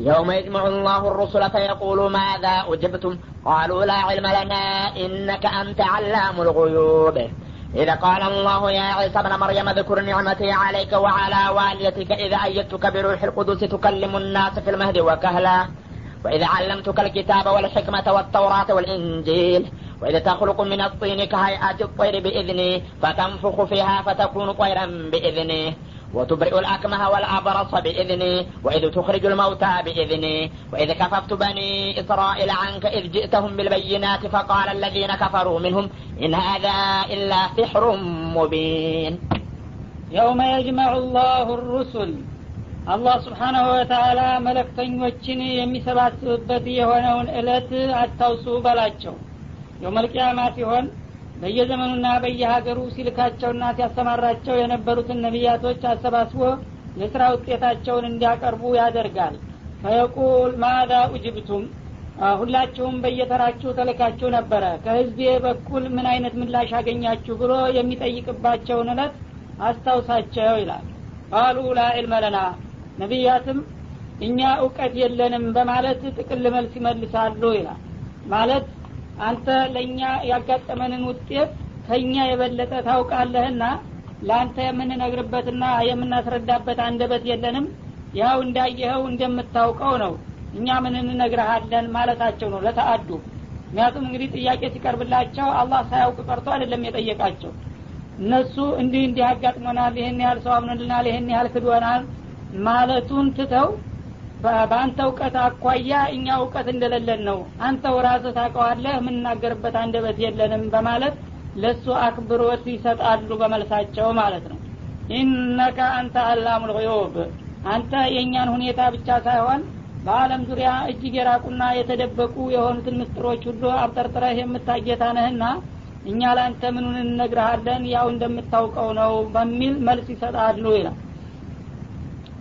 يوم يجمع الله الرسل فيقول ماذا أجبتم؟ قالوا لا علم لنا إنك أنت علام الغيوب. إذا قال الله يا عيسى ابن مريم اذكر نعمتي عليك وعلى والدتك إذا أيدتك بروح القدس تكلم الناس في المهد وكهلا. وإذا علمتك الكتاب والحكمة والتوراة والإنجيل. وإذا تخلق من الطين كهيئة الطير بإذني فتنفخ فيها فتكون طيرا بإذني. وتبرئ الأكمه والأبرص بإذني وإذ تخرج الموتى بإذني وإذ كففت بني إسرائيل عنك إذ جئتهم بالبينات فقال الذين كفروا منهم إن هذا إلا سحر مبين የውመ የጅመዑ ላሁ ሩሱል አላህ ስብሓናሁ ወተአላ መለክተኞችን የሚሰባስብበት የሆነውን እለት አታውሱ በላቸው የውመልቅያማ ሲሆን በየዘመኑና በየሀገሩ ሲልካቸውና ሲያሰማራቸው የነበሩትን ነቢያቶች አሰባስቦ የስራ ውጤታቸውን እንዲያቀርቡ ያደርጋል። ፈየቁል ማዛ ኡጅብቱም። ሁላችሁም በየተራችሁ ተልካችሁ ነበረ። ከህዝቤ በኩል ምን አይነት ምላሽ አገኛችሁ ብሎ የሚጠይቅባቸውን እለት አስታውሳቸው ይላል። ቃሉ ላ ዕልመ ለና። ነቢያትም እኛ እውቀት የለንም በማለት ጥቅል መልስ ይመልሳሉ ይላል። ማለት አንተ ለእኛ ያጋጠመንን ውጤት ከእኛ የበለጠ ታውቃለህና ለአንተ የምንነግርበትና የምናስረዳበት አንደበት የለንም። ያው እንዳየኸው እንደምታውቀው ነው። እኛ ምን እንነግረሃለን ማለታቸው ነው ለተአዱ። ምክንያቱም እንግዲህ ጥያቄ ሲቀርብላቸው አላህ ሳያውቅ ቀርቶ አይደለም የጠየቃቸው። እነሱ እንዲህ እንዲህ አጋጥሞናል ይህን ያህል ሰው አምኖልናል ይህን ያህል ክዶናል ማለቱን ትተው በአንተ እውቀት አኳያ እኛ እውቀት እንደሌለን ነው። አንተው ራስህ ታውቀዋለህ የምንናገርበት አንደበት የለንም በማለት ለእሱ አክብሮት ይሰጣሉ በመልሳቸው ማለት ነው። ኢነከ አንተ አላሙ ልዩብ አንተ የእኛን ሁኔታ ብቻ ሳይሆን በአለም ዙሪያ እጅግ የራቁና የተደበቁ የሆኑትን ምስጥሮች ሁሉ አብጠርጥረህ የምታጌታ ነህና እኛ ለአንተ ምኑን እንነግርሃለን? ያው እንደምታውቀው ነው በሚል መልስ ይሰጣሉ ይላል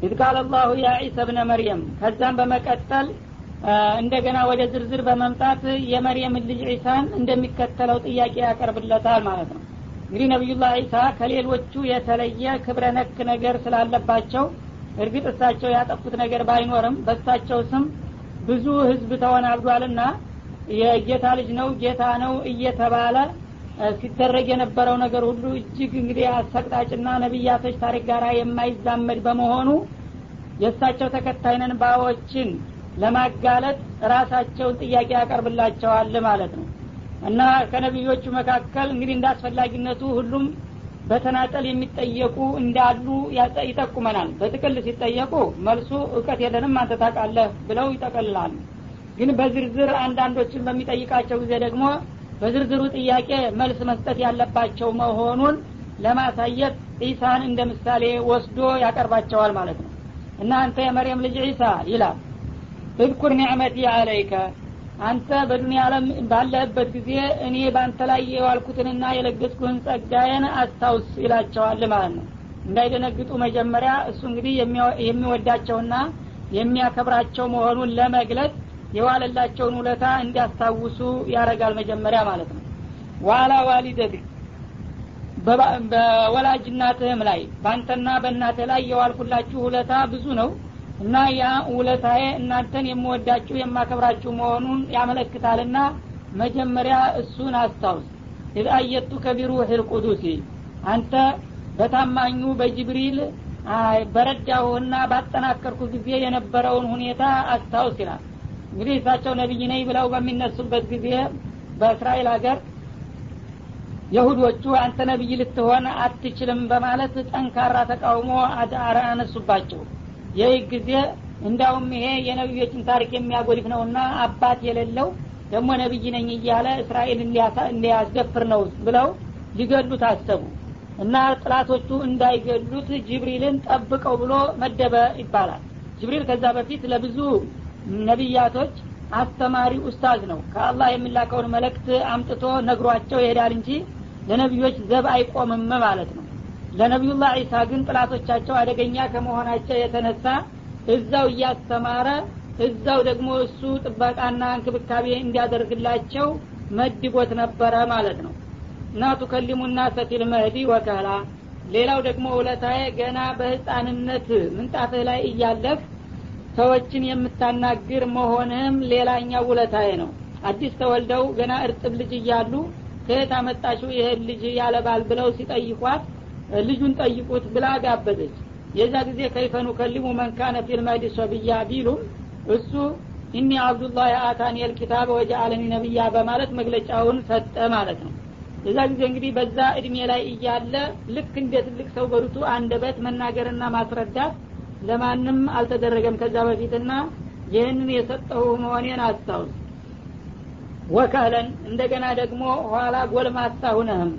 إذ قال الله يا عيسى ابن مريم ከዛም በመቀጠል እንደገና ወደ ዝርዝር በመምጣት የመርየምን ልጅ ዒሳን እንደሚከተለው ጥያቄ ያቀርብለታል ማለት ነው። እንግዲህ ነቢዩላህ ዒሳ ከሌሎቹ የተለየ ክብረ ነክ ነገር ስላለባቸው እርግጥ እሳቸው ያጠፉት ነገር ባይኖርም በእሳቸው ስም ብዙ ህዝብ ተወናብዷልና የጌታ ልጅ ነው ጌታ ነው እየተባለ ሲደረግ የነበረው ነገር ሁሉ እጅግ እንግዲህ አሰቅጣጭና ነቢያቶች ታሪክ ጋር የማይዛመድ በመሆኑ የእሳቸው ተከታይነን ባዎችን ለማጋለጥ ራሳቸውን ጥያቄ ያቀርብላቸዋል ማለት ነው። እና ከነቢዮቹ መካከል እንግዲህ እንደ አስፈላጊነቱ ሁሉም በተናጠል የሚጠየቁ እንዳሉ ይጠቁመናል። በጥቅል ሲጠየቁ መልሱ እውቀት የለንም አንተ ታውቃለህ ብለው ይጠቀልላሉ። ግን በዝርዝር አንዳንዶችን በሚጠይቃቸው ጊዜ ደግሞ በዝርዝሩ ጥያቄ መልስ መስጠት ያለባቸው መሆኑን ለማሳየት ዒሳን እንደ ምሳሌ ወስዶ ያቀርባቸዋል ማለት ነው። እና አንተ የመርየም ልጅ ዒሳ ይላል እذኩር ኒዕመቲ አለይከ አንተ በዱኒያ አለም ባለህበት ጊዜ እኔ በአንተ ላይ የዋልኩትንና የለገስኩህን ጸጋዬን አስታውስ ይላቸዋል ማለት ነው። እንዳይደነግጡ መጀመሪያ እሱ እንግዲህ የሚወዳቸውና የሚያከብራቸው መሆኑን ለመግለጽ የዋለላቸውን ውለታ እንዲያስታውሱ ያደረጋል መጀመሪያ ማለት ነው። وعلى والدتك በወላጅ እናትህም ላይ በአንተና በእናትህ ላይ የዋልኩላችሁ ውለታ ብዙ ነው እና ያ ውለታዬ እናንተን የምወዳችሁ የማከብራችሁ መሆኑን ያመለክታልና መጀመሪያ እሱን አስታውስ። إذ أيدتك بروح القدس አንተ በታማኙ በጅብሪል በረዳሁና ባጠናከርኩ ጊዜ የነበረውን ሁኔታ አስታውስ ይላል እንግዲህ እሳቸው ነቢይ ነኝ ብለው በሚነሱበት ጊዜ በእስራኤል ሀገር የሁዶቹ አንተ ነቢይ ልትሆን አትችልም በማለት ጠንካራ ተቃውሞ አነሱባቸው። ይህ ጊዜ እንዳውም ይሄ የነቢዮችን ታሪክ የሚያጎድፍ ነውና አባት የሌለው ደግሞ ነቢይ ነኝ እያለ እስራኤል እንዲያስደፍር ነው ብለው ሊገሉት አሰቡ። እና ጥላቶቹ እንዳይገሉት ጅብሪልን ጠብቀው ብሎ መደበ ይባላል። ጅብሪል ከዛ በፊት ለብዙ ነቢያቶች አስተማሪ ኡስታዝ ነው። ከአላህ የሚላከውን መልእክት አምጥቶ ነግሯቸው ይሄዳል እንጂ ለነቢዮች ዘብ አይቆምም ማለት ነው። ለነቢዩላህ ዒሳ ግን ጥላቶቻቸው አደገኛ ከመሆናቸው የተነሳ እዛው እያስተማረ እዛው ደግሞ እሱ ጥበቃና እንክብካቤ እንዲያደርግላቸው መድቦት ነበረ ማለት ነው። እና ቱከሊሙና المهد وكهلا ሌላው ደግሞ ውለታዬ ገና በህፃንነት ምንጣፍህ ላይ እያለህ ሰዎችን የምታናግር መሆንህም ሌላኛው ውለታዬ ነው። አዲስ ተወልደው ገና እርጥብ ልጅ እያሉ ከየት አመጣሽው ይህን ልጅ ያለባል ብለው ሲጠይቋት ልጁን ጠይቁት ብላ ጋበዘች። የዛ ጊዜ كيف نكلم من كان في المهد صبيا ቢሉም እሱ إني عبد الله آتاني الكتاب وجعلني نبيا በማለት መግለጫውን ሰጠ ማለት ነው። የዛ ጊዜ እንግዲህ በዛ እድሜ ላይ እያለ ልክ እንደ ትልቅ ሰው በሩቱ አንደበት መናገርና ማስረዳት ለማንም አልተደረገም ከዛ በፊትና ይህንን የሰጠው መሆኔን አስታውስ። ወከለን እንደገና ደግሞ ኋላ ጎልማሳ ሁነህም።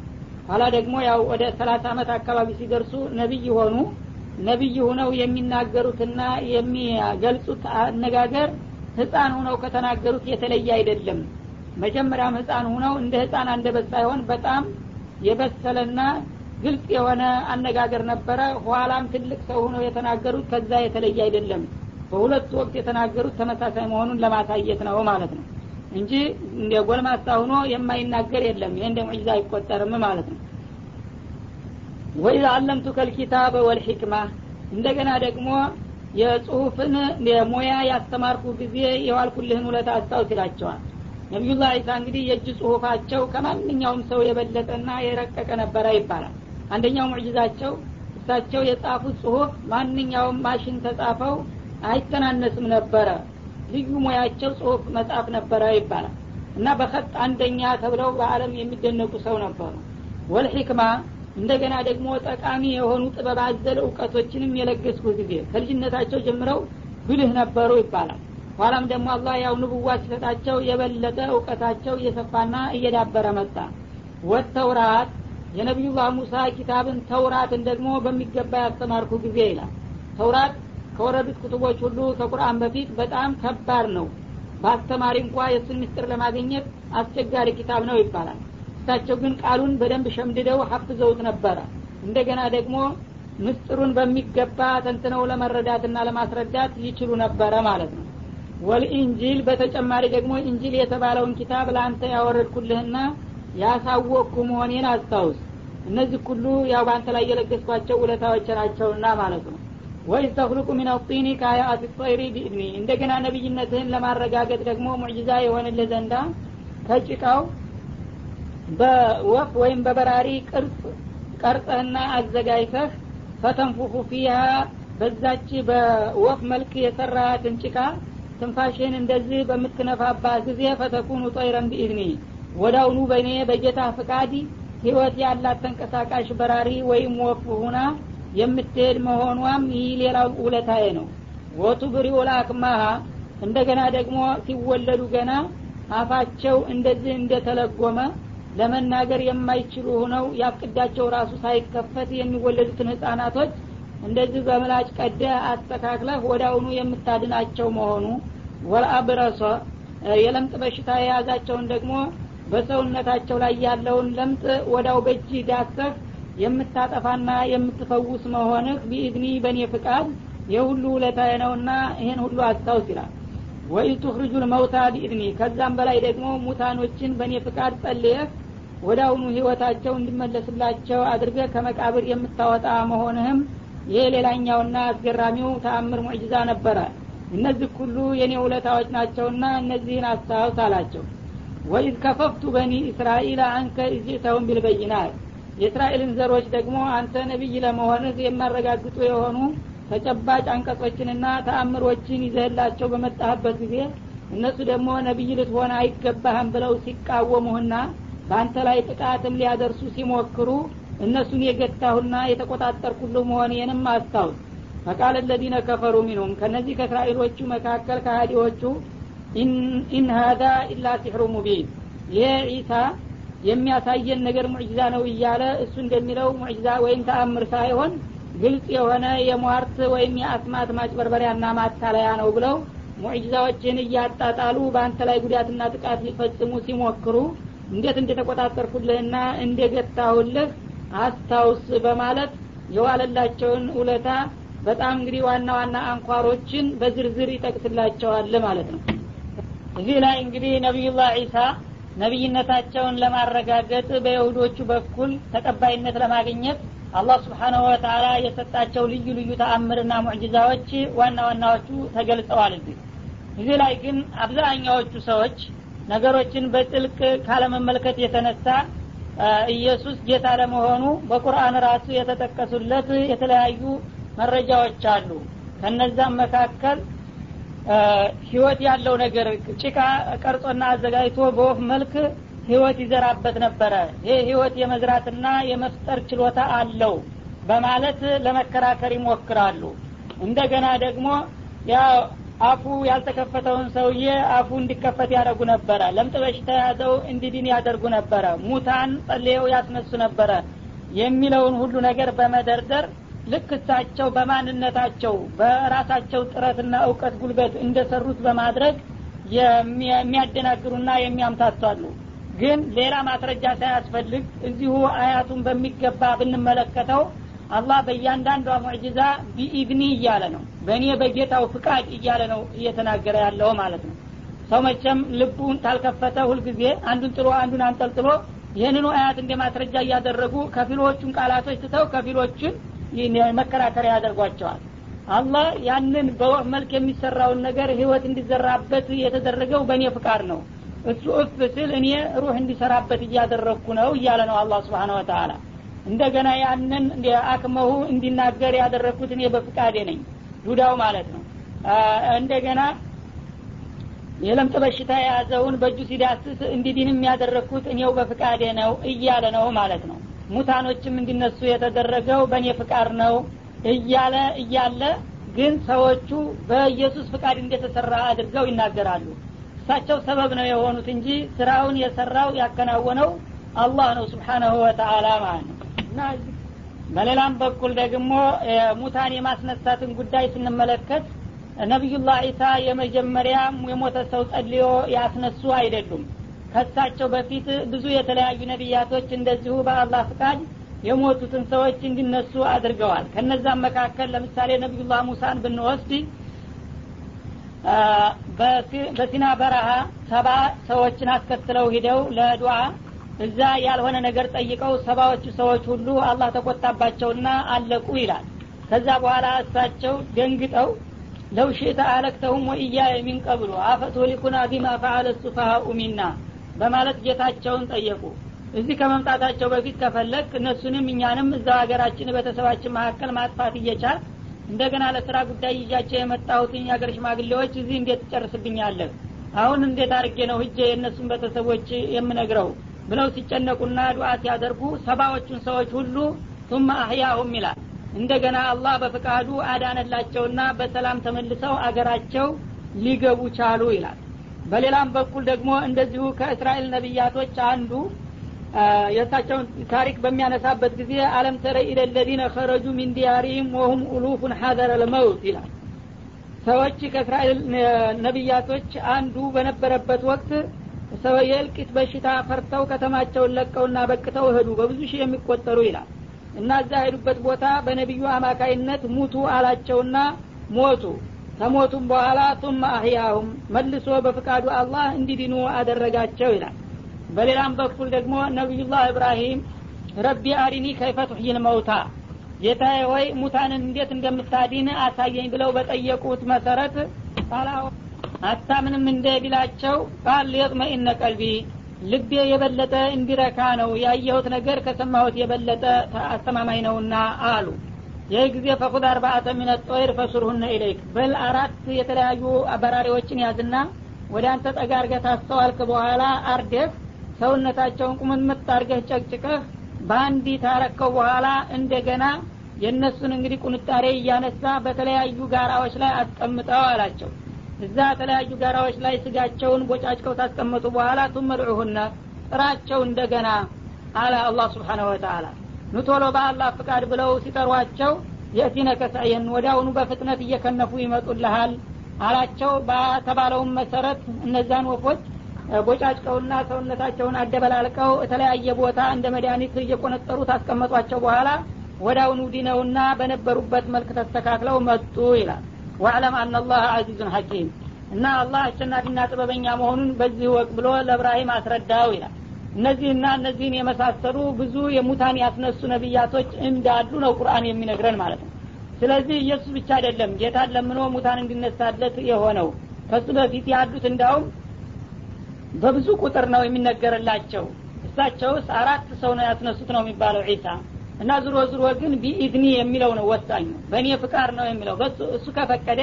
ኋላ ደግሞ ያው ወደ ሰላሳ አመት አካባቢ ሲደርሱ ነቢይ ሆኑ። ነቢይ ሁነው የሚናገሩትና የሚገልጹት አነጋገር ህፃን ሁነው ከተናገሩት የተለየ አይደለም። መጀመሪያም ህፃን ሁነው እንደ ህፃን አንደበት ሳይሆን በጣም የበሰለና ግልጽ የሆነ አነጋገር ነበረ። ኋላም ትልቅ ሰው ሆነው የተናገሩት ከዛ የተለየ አይደለም። በሁለቱ ወቅት የተናገሩት ተመሳሳይ መሆኑን ለማሳየት ነው ማለት ነው እንጂ እንደ ጎልማሳ ሆኖ የማይናገር የለም። ይህ እንደ ሙዕጂዛ አይቆጠርም ማለት ነው። ወኢዛ አለምቱከ ልኪታበ ወልሕክማ እንደገና ደግሞ የጽሁፍን የሙያ ያስተማርኩ ጊዜ የዋልኩልህን ውለታ አስታውስ ይላቸዋል። ነቢዩላህ ዒሳ እንግዲህ የእጅ ጽሁፋቸው ከማንኛውም ሰው የበለጠና የረቀቀ ነበረ ይባላል አንደኛው ሙዕጅዛቸው እሳቸው የጻፉት ጽሁፍ ማንኛውም ማሽን ተጻፈው አይተናነስም ነበረ። ልዩ ሙያቸው ጽሁፍ መጻፍ ነበረ ይባላል። እና በከጥ አንደኛ ተብለው በአለም የሚደነቁ ሰው ነበሩ። ወልሕክማ እንደገና ደግሞ ጠቃሚ የሆኑ ጥበብ አዘል እውቀቶችንም የለገስኩ ጊዜ ከልጅነታቸው ጀምረው ብልህ ነበሩ ይባላል። ኋላም ደግሞ አላህ ያው ንቡዋ ሲሰጣቸው የበለጠ እውቀታቸው እየሰፋና እየዳበረ መጣ። ወተውራት የነቢዩላህ ሙሳ ኪታብን ተውራትን ደግሞ በሚገባ ያስተማርኩ ጊዜ ይላል። ተውራት ከወረዱት ክቱቦች ሁሉ ከቁርአን በፊት በጣም ከባድ ነው። በአስተማሪ እንኳ የእሱን ምስጢር ለማግኘት አስቸጋሪ ኪታብ ነው ይባላል። እሳቸው ግን ቃሉን በደንብ ሸምድደው ሀፍዘውት ነበረ። እንደገና ደግሞ ምስጢሩን በሚገባ ተንትነው ለመረዳትና ለማስረዳት ይችሉ ነበረ ማለት ነው። ወልኢንጂል በተጨማሪ ደግሞ ኢንጂል የተባለውን ኪታብ ለአንተ ያወረድኩልህና ያሳወቅኩ መሆኔን አስታውስ። እነዚህ ሁሉ ያው በአንተ ላይ የለገስኳቸው ውለታዎች ናቸውና ማለት ነው። ወይስ ተክልቁ ሚን አጢኒ ከሀያአት ጠይሪ ቢእድኒ እንደገና ነቢይነትህን ለማረጋገጥ ደግሞ ሙዕጂዛ የሆንልህ ዘንዳ ከጭቃው በወፍ ወይም በበራሪ ቅርጽ ቀርጸህና አዘጋጅተህ ፈተንፉፉ ፊሃ በዛች በወፍ መልክ የሰራትን ጭቃ ትንፋሽን እንደዚህ በምትነፋባት ጊዜ ፈተኩኑ ጠይረን ቢኢድኒ ወዳውኑ በእኔ በጌታ ፍቃድ ህይወት ያላት ተንቀሳቃሽ በራሪ ወይም ወፍ ሁና የምትሄድ መሆኗም ይህ ሌላው ውለታዬ ነው። ወቱብሪኡ ለአክማሃ እንደገና ደግሞ ሲወለዱ ገና አፋቸው እንደዚህ እንደተለጎመ ለመናገር የማይችሉ ሆነው ያቅዳቸው ራሱ ሳይከፈት የሚወለዱትን ህጻናቶች እንደዚህ በምላጭ ቀደ አስተካክለህ ወዳውኑ የምታድናቸው መሆኑ ወልአብረሶ የለምጥ በሽታ የያዛቸውን ደግሞ በሰውነታቸው ላይ ያለውን ለምጥ ወዳው በእጅ ዳሰህ የምታጠፋና የምትፈውስ መሆንህ ቢኢድኒ በእኔ ፍቃድ የሁሉ ውለታዬ ነውና ይህን ሁሉ አስታውስ ይላል። ወይ ቱክርጁ ልመውታ ቢኢድኒ ከዛም በላይ ደግሞ ሙታኖችን በእኔ ፍቃድ ጸልየህ አሁኑ ህይወታቸው እንዲመለስላቸው አድርገህ ከመቃብር የምታወጣ መሆንህም ይሄ ሌላኛውና አስገራሚው ተአምር ሙዕጅዛ ነበረ። እነዚህ ሁሉ የኔ ውለታዎች ናቸውና እነዚህን አስታውስ አላቸው ወኢዝ ከፈፍቱ በኒ እስራኤል አንከ እዚእተውን ቢልበይናት። የእስራኤልን ዘሮች ደግሞ አንተ ነቢይ ለመሆንህ የሚያረጋግጡ የሆኑ ተጨባጭ አንቀጾችንና ተአምሮችን ይዘህላቸው በመጣህበት ጊዜ እነሱ ደግሞ ነቢይ ልትሆን አይገባህም ብለው ሲቃወሙህና በአንተ ላይ ጥቃትም ሊያደርሱ ሲሞክሩ እነሱን የገታሁና የተቆጣጠርኩልህ መሆኔንም አስታውስ። فقال الذين كفروا منهم ከነዚህ ከእስራኤሎቹ መካከል ከሃዲዎቹ إن هذا ኢላ ሲሕሩ ሙቢን። ይሄ ዒሳ የሚያሳየን ነገር ሙዕጅዛ ነው እያለ እሱ እንደሚለው ሙዕጅዛ ወይም ተአምር ሳይሆን ግልጽ የሆነ የሟርት ወይም የአስማት ማጭበርበሪያና ማታለያ ነው ብለው ሙዕጅዛዎችን እያጣጣሉ በአንተ ላይ ጉዳትና ጥቃት ሊፈጽሙ ሲሞክሩ እንዴት እንደተቆጣጠርኩልህና እንደገታሁልህ አስታውስ በማለት የዋለላቸውን ውለታ በጣም እንግዲህ ዋና ዋና አንኳሮችን በዝርዝር ይጠቅስላቸዋል ማለት ነው እዚህ ላይ እንግዲህ ነቢዩላህ ዒሳ ነቢይነታቸውን ለማረጋገጥ በይሁዶቹ በኩል ተቀባይነት ለማግኘት አላህ ስብሓናሁ ወተላ የሰጣቸው ልዩ ልዩ ተአምርና ሙዕጅዛዎች ዋና ዋናዎቹ ተገልጸዋል እዚህ። እዚህ ላይ ግን አብዛኛዎቹ ሰዎች ነገሮችን በጥልቅ ካለመመልከት የተነሳ ኢየሱስ ጌታ ለመሆኑ በቁርአን ራሱ የተጠቀሱለት የተለያዩ መረጃዎች አሉ። ከነዛም መካከል ህይወት ያለው ነገር ጭቃ ቀርጾና አዘጋጅቶ በወፍ መልክ ህይወት ይዘራበት ነበረ። ይህ ህይወት የመዝራትና የመፍጠር ችሎታ አለው በማለት ለመከራከር ይሞክራሉ። እንደገና ደግሞ ያ አፉ ያልተከፈተውን ሰውዬ አፉ እንዲከፈት ያደረጉ ነበረ። ለምጥ በሽታ የያዘው እንዲድን ያደርጉ ነበረ። ሙታን ጸልየው ያስነሱ ነበረ። የሚለውን ሁሉ ነገር በመደርደር ልክ እሳቸው በማንነታቸው በራሳቸው ጥረትና እውቀት ጉልበት እንደሰሩት በማድረግ የሚያደናግሩና የሚያምታቷሉ። ግን ሌላ ማስረጃ ሳያስፈልግ እዚሁ አያቱን በሚገባ ብንመለከተው አላህ በእያንዳንዷ ሙዕጅዛ ቢኢድኒ እያለ ነው በእኔ በጌታው ፍቃድ እያለ ነው እየተናገረ ያለው ማለት ነው። ሰው መቼም ልቡን ታልከፈተ ሁልጊዜ አንዱን ጥሎ አንዱን አንጠልጥሎ ይህንኑ አያት እንደ ማስረጃ እያደረጉ ከፊሎቹን ቃላቶች ትተው ከፊሎቹን መከራከሪያ ያደርጓቸዋል። አላህ ያንን በወፍ መልክ የሚሰራውን ነገር ህይወት እንዲዘራበት የተደረገው በእኔ ፍቃድ ነው። እሱ እፍ ስል እኔ ሩህ እንዲሰራበት እያደረግኩ ነው እያለ ነው አላህ ስብሓን ወተላ እንደገና ያንን አክመሁ እንዲናገር ያደረግኩት እኔ በፍቃዴ ነኝ። ዱዳው ማለት ነው። እንደገና የለምጥ በሽታ የያዘውን በእጁ ሲዳስስ እንዲድን የሚያደረግኩት እኔው በፍቃዴ ነው እያለ ነው ማለት ነው ሙታኖችም እንዲነሱ የተደረገው በእኔ ፍቃድ ነው እያለ እያለ ግን ሰዎቹ በኢየሱስ ፍቃድ እንደተሰራ አድርገው ይናገራሉ። እሳቸው ሰበብ ነው የሆኑት እንጂ ስራውን የሰራው ያከናወነው አላህ ነው ስብሓናሁ ወተአላ ማለት ነው። እና በሌላም በኩል ደግሞ ሙታን የማስነሳትን ጉዳይ ስንመለከት ነቢዩላህ ዒሳ የመጀመሪያ የሞተ ሰው ጸልዮ ያስነሱ አይደሉም ከሳቸው በፊት ብዙ የተለያዩ ነቢያቶች እንደዚሁ በአላህ ፍቃድ የሞቱትን ሰዎች እንዲነሱ አድርገዋል። ከነዛም መካከል ለምሳሌ ነቢዩላህ ሙሳን ብንወስድ በሲና በረሃ ሰባ ሰዎችን አስከትለው ሂደው ለዱዓ እዛ ያልሆነ ነገር ጠይቀው ሰባዎቹ ሰዎች ሁሉ አላህ ተቆጣባቸውና አለቁ ይላል። ከዛ በኋላ እሳቸው ደንግጠው ለው ሽእተ አለክተሁም ወእያ የሚንቀብሉ አፈትሊኩና ቢማ ፈአለ ሱፋሃኡ ሚና በማለት ጌታቸውን ጠየቁ። እዚህ ከመምጣታቸው በፊት ከፈለግ እነሱንም እኛንም እዛው ሀገራችን ቤተሰባችን መካከል ማጥፋት እየቻል እንደገና ለስራ ጉዳይ ይዣቸው የመጣሁትን የሀገር ሽማግሌዎች እዚህ እንዴት ትጨርስብኛለህ? አሁን እንዴት አድርጌ ነው ህጄ የእነሱን ቤተሰቦች የምነግረው? ብለው ሲጨነቁና ዱዓ ሲያደርጉ ሰባዎቹን ሰዎች ሁሉ ቱመ አህያሁም ይላል። እንደገና አላህ በፍቃዱ አዳነላቸውና በሰላም ተመልሰው አገራቸው ሊገቡ ቻሉ ይላል በሌላም በኩል ደግሞ እንደዚሁ ከእስራኤል ነቢያቶች አንዱ የእሳቸውን ታሪክ በሚያነሳበት ጊዜ አለም ተረ ኢለ ለዚነ ከረጁ ሚን ዲያሪህም ወሁም ኡሉፉን ሐዘረ ለመውት ይላል። ሰዎች ከእስራኤል ነቢያቶች አንዱ በነበረበት ወቅት ሰው የእልቂት በሽታ ፈርተው ከተማቸውን ለቀውና በቅተው እህዱ በብዙ ሺህ የሚቆጠሩ ይላል። እና እዛ ሄዱበት ቦታ በነቢዩ አማካይነት ሙቱ አላቸውና ሞቱ ከሞቱም በኋላ ቱም አህያሁም መልሶ በፍቃዱ አላህ እንዲድኑ አደረጋቸው ይላል። በሌላም በኩል ደግሞ ነቢዩላህ እብራሂም ረቢ አሪኒ ከይፈ ቱሕይል መውታ ጌታዬ ሆይ ሙታንን እንዴት እንደምታዲን አሳየኝ ብለው በጠየቁት መሰረት አታምንም እንደ ቢላቸው قال ليطمئن قلبي ልቤ የበለጠ እንዲረካ ነው ያየሁት ነገር ከሰማሁት የበለጠ አስተማማኝ ነውና አሉ ይህ ጊዜ فخذ أربعة من فصرهن إليك። በል አራት የተለያዩ በራሪዎችን ያዝና ወደ አንተ ጠጋ አርገህ ካስተዋልክ በኋላ አርደህ ሰውነታቸውን ቁምምት አርገህ ጨቅጭቀህ በአንድ ካረከው በኋላ እንደገና የእነሱን እንግዲህ ቁንጣሬ እያነሳ በተለያዩ ጋራዎች ላይ አስቀምጠው አላቸው። እዛ የተለያዩ ጋራዎች ላይ ስጋቸውን ቦጫጭቀው ታስቀመጡ በኋላ ቱመድዑሁነ ጥራቸው እንደገና አለ አላህ ስብሓነሁ ወተአላ ኑቶሎ በአላህ ፍቃድ ብለው ሲጠሯቸው የእቲነ ከሳየን ወዲያውኑ በፍጥነት እየከነፉ ይመጡልሃል አላቸው። በተባለውም መሰረት እነዛን ወፎች ቦጫጭቀውና ሰውነታቸውን አደበላልቀው የተለያየ ቦታ እንደ መድኃኒት እየቆነጠሩ ታስቀመጧቸው በኋላ ወዳውኑ ዲነውና በነበሩበት መልክ ተስተካክለው መጡ ይላል። ዋዕለም አናላህ አዚዙን ሐኪም እና አላህ አሸናፊና ጥበበኛ መሆኑን በዚህ ወቅ ብሎ ለእብራሂም አስረዳው ይላል እነዚህና እነዚህን የመሳሰሉ ብዙ የሙታን ያስነሱ ነቢያቶች እንዳሉ ነው ቁርአን የሚነግረን ማለት ነው። ስለዚህ ኢየሱስ ብቻ አይደለም ጌታን ለምኖ ሙታን እንዲነሳለት የሆነው ከሱ በፊት ያሉት እንዳውም በብዙ ቁጥር ነው የሚነገርላቸው። እሳቸውስ አራት ሰው ነው ያስነሱት ነው የሚባለው ዒሳ። እና ዝሮ ዝሮ ግን ቢኢድኒ የሚለው ነው ወሳኙ በእኔ ፍቃድ ነው የሚለው። እሱ ከፈቀደ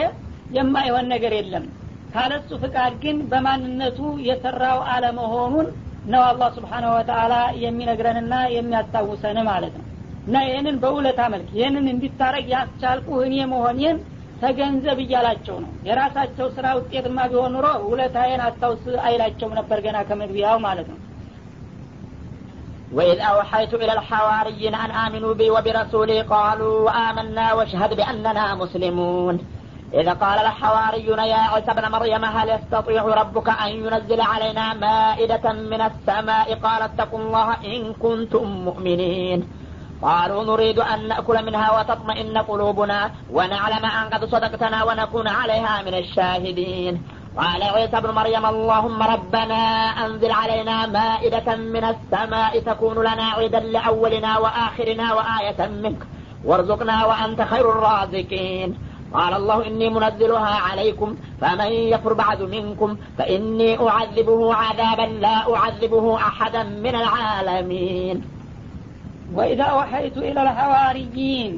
የማይሆን ነገር የለም። ካለሱ ፍቃድ ግን በማንነቱ የሰራው አለመሆኑን ነው አላህ ስብሓነሁ ወተአላ የሚነግረንና የሚያስታውሰን ማለት ነው እና ይህንን በውለታ መልክ ይህንን እንዲታረግ ያስቻልኩ እኔ መሆኔን ተገንዘብ እያላቸው ነው የራሳቸው ስራ ውጤትማ ቢሆን ኑሮ ውለታዬን አስታውስ አይላቸውም ነበር ገና ከመግቢያው ማለት ነው وإذ أوحيت إلى الحواريين أن آمنوا بي وبرسولي قالوا آمنا واشهد بأننا مسلمون إذ قال الحواريون يا عيسى ابن مريم هل يستطيع ربك أن ينزل علينا مائدة من السماء؟ قال اتقوا الله إن كنتم مؤمنين. قالوا نريد أن نأكل منها وتطمئن قلوبنا ونعلم أن قد صدقتنا ونكون عليها من الشاهدين. قال عيسى ابن مريم اللهم ربنا أنزل علينا مائدة من السماء تكون لنا عيدا لأولنا وآخرنا وآية منك. وارزقنا وأنت خير الرازقين. قال الله إني منزلها عليكم فمن يكفر بعد منكم فإني أعذبه عذابا لا أعذبه أحدا من العالمين ወኢዛ ወሐይቱ ኢለ ልሐዋርይን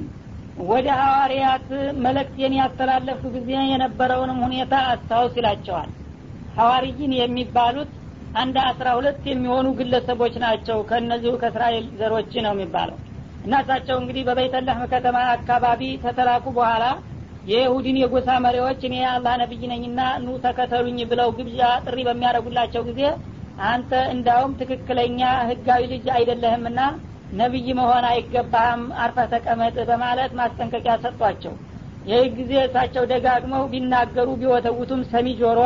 ወደ ሐዋርያት መለክቴን ያስተላለፍኩ ጊዜ የነበረውንም ሁኔታ አስታውስ ይላቸዋል ሐዋርይን የሚባሉት አንድ አስራ ሁለት የሚሆኑ ግለሰቦች ናቸው ከእነዚሁ ከእስራኤል ዘሮች ነው የሚባለው እና እሳቸው እንግዲህ በበይተላህም ከተማ አካባቢ ከተላኩ በኋላ የይሁድን የጎሳ መሪዎች እኔ አላህ ነቢይ ነኝና ኑ ተከተሉኝ ብለው ግብዣ ጥሪ በሚያደርጉላቸው ጊዜ አንተ እንዳውም ትክክለኛ ህጋዊ ልጅ አይደለህምና ነቢይ መሆን አይገባህም አርፈህ ተቀመጥ በማለት ማስጠንቀቂያ ሰጧቸው። ይህ ጊዜ እሳቸው ደጋግመው ቢናገሩ ቢወተውቱም ሰሚ ጆሮ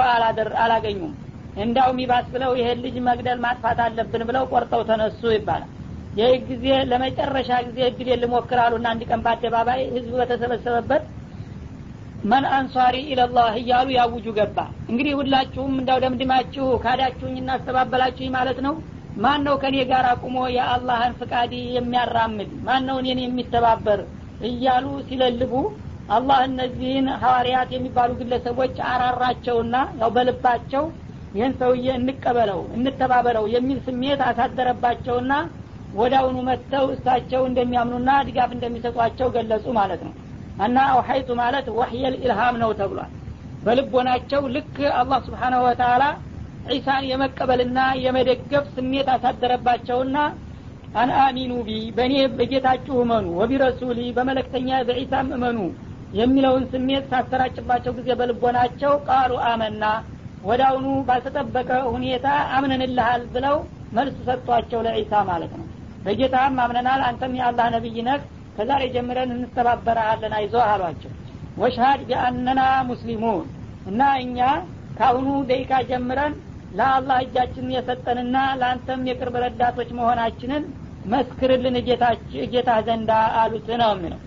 አላገኙም። እንዳውም ይባስ ብለው ይሄን ልጅ መግደል ማጥፋት አለብን ብለው ቆርጠው ተነሱ ይባላል። ይህ ጊዜ ለመጨረሻ ጊዜ እድል አንድ ቀን በአደባባይ ህዝብ በተሰበሰበበት መን አንሷሪ ኢለላህ እያሉ ያውጁ ገባ። እንግዲህ ሁላችሁም እንዳው ደምድማችሁ ካዳችሁኝ እናስተባበላችሁኝ ማለት ነው። ማን ነው ከኔ ጋር አቁሞ የአላህን ፍቃድ የሚያራምድ? ማን ነው እኔን የሚተባበር? እያሉ ሲለልቡ አላህ እነዚህን ሐዋርያት የሚባሉ ግለሰቦች አራራቸውና ያው በልባቸው ይህን ሰውዬ እንቀበለው እንተባበረው የሚል ስሜት አሳደረባቸውና ወዳውኑ መጥተው እሳቸው እንደሚያምኑና ድጋፍ እንደሚሰጧቸው ገለጹ ማለት ነው እና አውሐይቱ ማለት ወህየል ኢልሃም ነው ተብሏል። በልቦናቸው ልክ አላህ ስብሓናሁ ወተላ ዒሳን የመቀበልና የመደገፍ ስሜት አሳደረባቸውና أن آمنوا بي በእኔ በጌታችሁ እመኑ وبرسولي በመልክተኛዬ በዒሳም እመኑ የሚለውን ስሜት ሳሰራጭባቸው ጊዜ በልቦናቸው قالوا آمنا ወዳውኑ ባልተጠበቀ ሁኔታ አምነንልሃል ብለው መልስ ሰጥቷቸው ለዒሳ ማለት ነው። በጌታም አምነናል አንተም የአላህ ነቢይ ነህ ከዛሬ ጀምረን እንተባበርሃለን አይዞ አሏቸው። واشهد بأننا مسلمون እና እኛ ከአሁኑ ደቂቃ ጀምረን ለአላህ እጃችንን የሰጠንና ለአንተም የቅርብ ረዳቶች መሆናችንን መስክርልን ጌታ ዘንዳ አሉት ነው የሚለው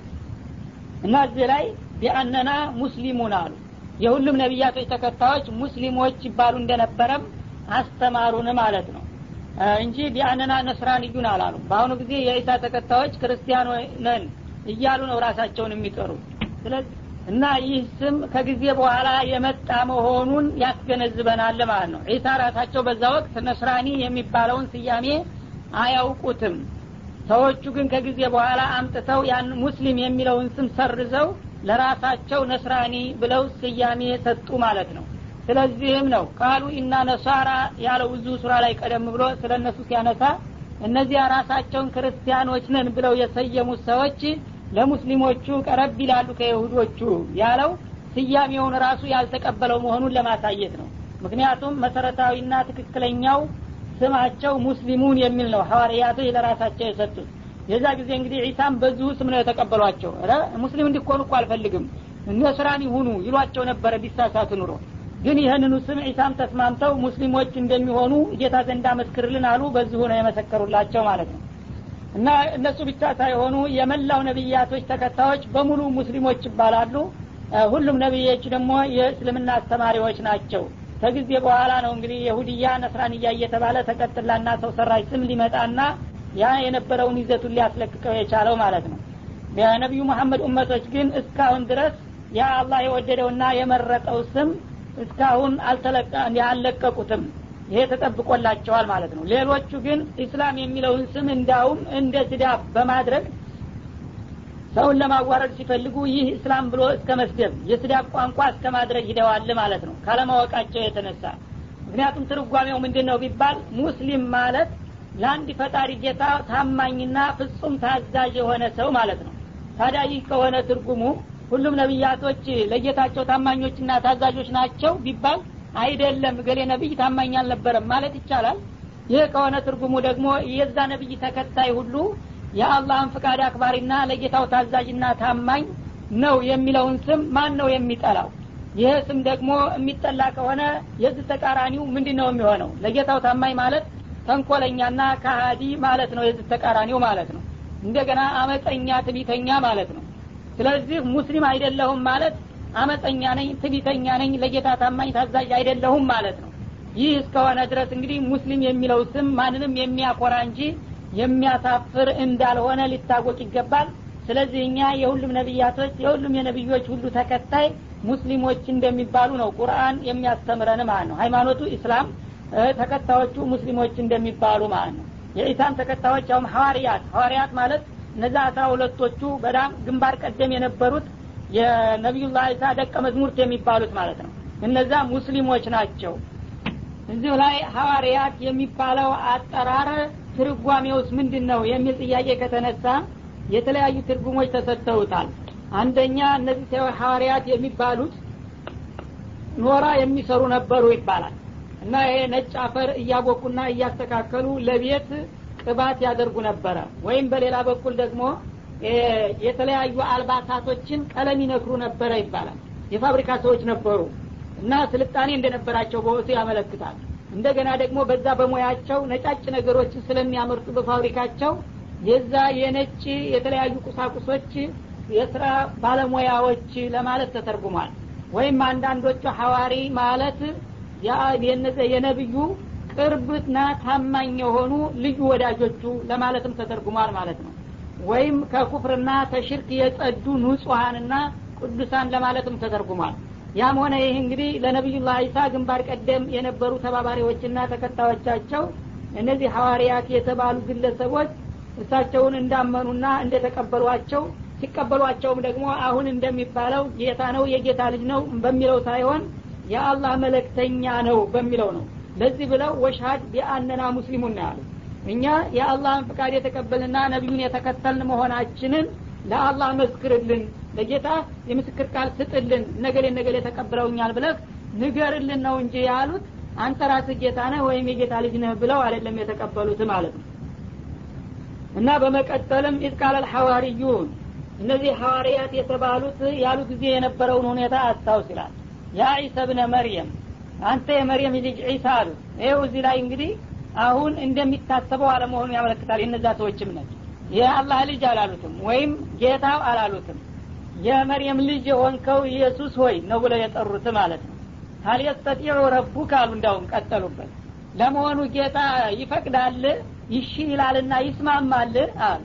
እና እዚህ ላይ ቢአነና ሙስሊሙን አሉ። የሁሉም ነቢያቶች ተከታዮች ሙስሊሞች ይባሉ እንደነበረም አስተማሩን ማለት ነው እንጂ ቢአነና ነስራንዩን አላሉ በአሁኑ ጊዜ የኢሳ ተከታዮች ክርስቲያኖ ነን እያሉ ነው ራሳቸውን የሚጠሩ። ስለዚህ እና ይህ ስም ከጊዜ በኋላ የመጣ መሆኑን ያስገነዝበናል ማለት ነው። ዒሳ ራሳቸው በዛ ወቅት ነስራኒ የሚባለውን ስያሜ አያውቁትም። ሰዎቹ ግን ከጊዜ በኋላ አምጥተው ያን ሙስሊም የሚለውን ስም ሰርዘው ለራሳቸው ነስራኒ ብለው ስያሜ ሰጡ ማለት ነው ስለዚህም ነው ቃሉ ኢና ነሳራ ያለው ብዙ ሱራ ላይ ቀደም ብሎ ስለ እነሱ ሲያነሳ እነዚያ ራሳቸውን ክርስቲያኖች ነን ብለው የሰየሙት ሰዎች ለሙስሊሞቹ ቀረብ ይላሉ ከይሁዶቹ ያለው ስያሜውን ራሱ ያልተቀበለው መሆኑን ለማሳየት ነው። ምክንያቱም መሰረታዊና ትክክለኛው ስማቸው ሙስሊሙን የሚል ነው ሐዋርያቶች ለራሳቸው የሰጡት። የዛ ጊዜ እንግዲህ ዒሳም በዚሁ ስም ነው የተቀበሏቸው። ሙስሊም እንዲኮኑ እኮ አልፈልግም ነስራን ይሁኑ ይሏቸው ነበረ ቢሳሳት ኑሮ ግን ይህንኑ ስም ዒሳም ተስማምተው ሙስሊሞች እንደሚሆኑ ጌታ ዘንዳ መስክርልን አሉ። በዚሁ ነው የመሰከሩላቸው ማለት ነው። እና እነሱ ብቻ ሳይሆኑ የመላው ነቢያቶች ተከታዮች በሙሉ ሙስሊሞች ይባላሉ። ሁሉም ነቢዮች ደግሞ የእስልምና አስተማሪዎች ናቸው። ከጊዜ በኋላ ነው እንግዲህ የሁድያ ነስራንያ እየተባለ ተቀጥላና ሰው ሰራሽ ስም ሊመጣና ያ የነበረውን ይዘቱን ሊያስለቅቀው የቻለው ማለት ነው። የነቢዩ መሐመድ ኡመቶች ግን እስካሁን ድረስ ያ አላህ የወደደውና የመረጠው ስም እስካሁን አልለቀቁትም ይሄ ተጠብቆላቸዋል ማለት ነው። ሌሎቹ ግን ኢስላም የሚለውን ስም እንዳውም እንደ ስዳብ በማድረግ ሰውን ለማዋረድ ሲፈልጉ ይህ እስላም ብሎ እስከ መስደብ የስዳብ ቋንቋ እስከ ማድረግ ሂደዋል ማለት ነው። ካለማወቃቸው የተነሳ። ምክንያቱም ትርጓሜው ምንድን ነው ቢባል ሙስሊም ማለት ለአንድ ፈጣሪ ጌታ ታማኝና ፍጹም ታዛዥ የሆነ ሰው ማለት ነው። ታዲያ ይህ ከሆነ ትርጉሙ ሁሉም ነቢያቶች ለጌታቸው ታማኞችና ታዛዦች ናቸው ቢባል አይደለም ገሌ ነቢይ ታማኝ አልነበረም ማለት ይቻላል። ይህ ከሆነ ትርጉሙ ደግሞ የዛ ነቢይ ተከታይ ሁሉ የአላህን ፍቃድ አክባሪና ለጌታው ታዛዥና ታማኝ ነው የሚለውን ስም ማን ነው የሚጠላው? ይህ ስም ደግሞ የሚጠላ ከሆነ የዚህ ተቃራኒው ምንድን ነው የሚሆነው? ለጌታው ታማኝ ማለት ተንኮለኛና ካሃዲ ማለት ነው የዚህ ተቃራኒው ማለት ነው። እንደገና አመፀኛ ትቢተኛ ማለት ነው ስለዚህ ሙስሊም አይደለሁም ማለት አመፀኛ ነኝ ትቢተኛ ነኝ ለጌታ ታማኝ ታዛዥ አይደለሁም ማለት ነው። ይህ እስከሆነ ድረስ እንግዲህ ሙስሊም የሚለው ስም ማንንም የሚያኮራ እንጂ የሚያሳፍር እንዳልሆነ ሊታወቅ ይገባል። ስለዚህ እኛ የሁሉም ነቢያቶች የሁሉም የነቢዮች ሁሉ ተከታይ ሙስሊሞች እንደሚባሉ ነው ቁርአን የሚያስተምረን ማለት ነው። ሃይማኖቱ ኢስላም ተከታዮቹ ሙስሊሞች እንደሚባሉ ማለት ነው። የኢሳም ተከታዮች ያውም ሐዋርያት ሐዋርያት ማለት እነዛ አስራ ሁለቶቹ በጣም ግንባር ቀደም የነበሩት የነቢዩላህ ኢሳ ደቀ መዝሙርት የሚባሉት ማለት ነው። እነዛ ሙስሊሞች ናቸው። እዚሁ ላይ ሐዋርያት የሚባለው አጠራር ትርጓሜውስ ምንድን ነው የሚል ጥያቄ ከተነሳ የተለያዩ ትርጉሞች ተሰጥተውታል። አንደኛ እነዚህ ሐዋርያት የሚባሉት ኖራ የሚሰሩ ነበሩ ይባላል። እና ይሄ ነጭ አፈር እያቦኩና እያስተካከሉ ለቤት ቅባት ያደርጉ ነበረ። ወይም በሌላ በኩል ደግሞ የተለያዩ አልባሳቶችን ቀለም ይነክሩ ነበረ ይባላል። የፋብሪካ ሰዎች ነበሩ እና ስልጣኔ እንደነበራቸው በወቱ ያመለክታል። እንደገና ደግሞ በዛ በሙያቸው ነጫጭ ነገሮችን ስለሚያመርቱ በፋብሪካቸው የዛ የነጭ የተለያዩ ቁሳቁሶች የስራ ባለሙያዎች ለማለት ተተርጉሟል። ወይም አንዳንዶቹ ሐዋሪ ማለት የነብዩ ቅርብና ታማኝ የሆኑ ልዩ ወዳጆቹ ለማለትም ተተርጉሟል ማለት ነው። ወይም ከኩፍርና ከሽርክ የጸዱ ንጹሀንና ቅዱሳን ለማለትም ተተርጉሟል። ያም ሆነ ይህ እንግዲህ ለነቢዩላህ ዒሳ ግንባር ቀደም የነበሩ ተባባሪዎችና ተከታዮቻቸው እነዚህ ሐዋርያት የተባሉ ግለሰቦች እሳቸውን እንዳመኑና እንደተቀበሏቸው ሲቀበሏቸውም ደግሞ አሁን እንደሚባለው ጌታ ነው የጌታ ልጅ ነው በሚለው ሳይሆን የአላህ መለክተኛ ነው በሚለው ነው ለዚህ ብለው ወሻድ ቢአነና ሙስሊሙን ነው ያሉ እኛ የአላህን ፍቃድ የተቀበልና ነቢዩን የተከተልን መሆናችንን ለአላህ መስክርልን ለጌታ የምስክር ቃል ስጥልን ነገሌ ነገሌ ተቀብለውኛል ብለህ ንገርልን ነው እንጂ ያሉት አንተ ራስህ ጌታ ነህ ወይም የጌታ ልጅ ነህ ብለው አይደለም የተቀበሉት ማለት ነው። እና በመቀጠልም ኢዝቃል አልሐዋርዩን እነዚህ ሐዋርያት የተባሉት ያሉ ጊዜ የነበረውን ሁኔታ አስታውስ ይላል። ያ ዒሳ ብነ መርየም አንተ የመርየም ልጅ ዒሳ አሉት ይኸው እዚህ ላይ እንግዲህ አሁን እንደሚታሰበው አለመሆኑን ያመለክታል። የነዛ ሰዎች እምነት የአላህ ልጅ አላሉትም ወይም ጌታው አላሉትም። የመርየም ልጅ የሆንከው ኢየሱስ ሆይ ነው ብለው የጠሩት ማለት ነው። ሀል የስተጢዑ ረቡክ እንዳውም ቀጠሉበት። ለመሆኑ ጌታ ይፈቅዳል? ይሺ ይላልና ይስማማል? አሉ።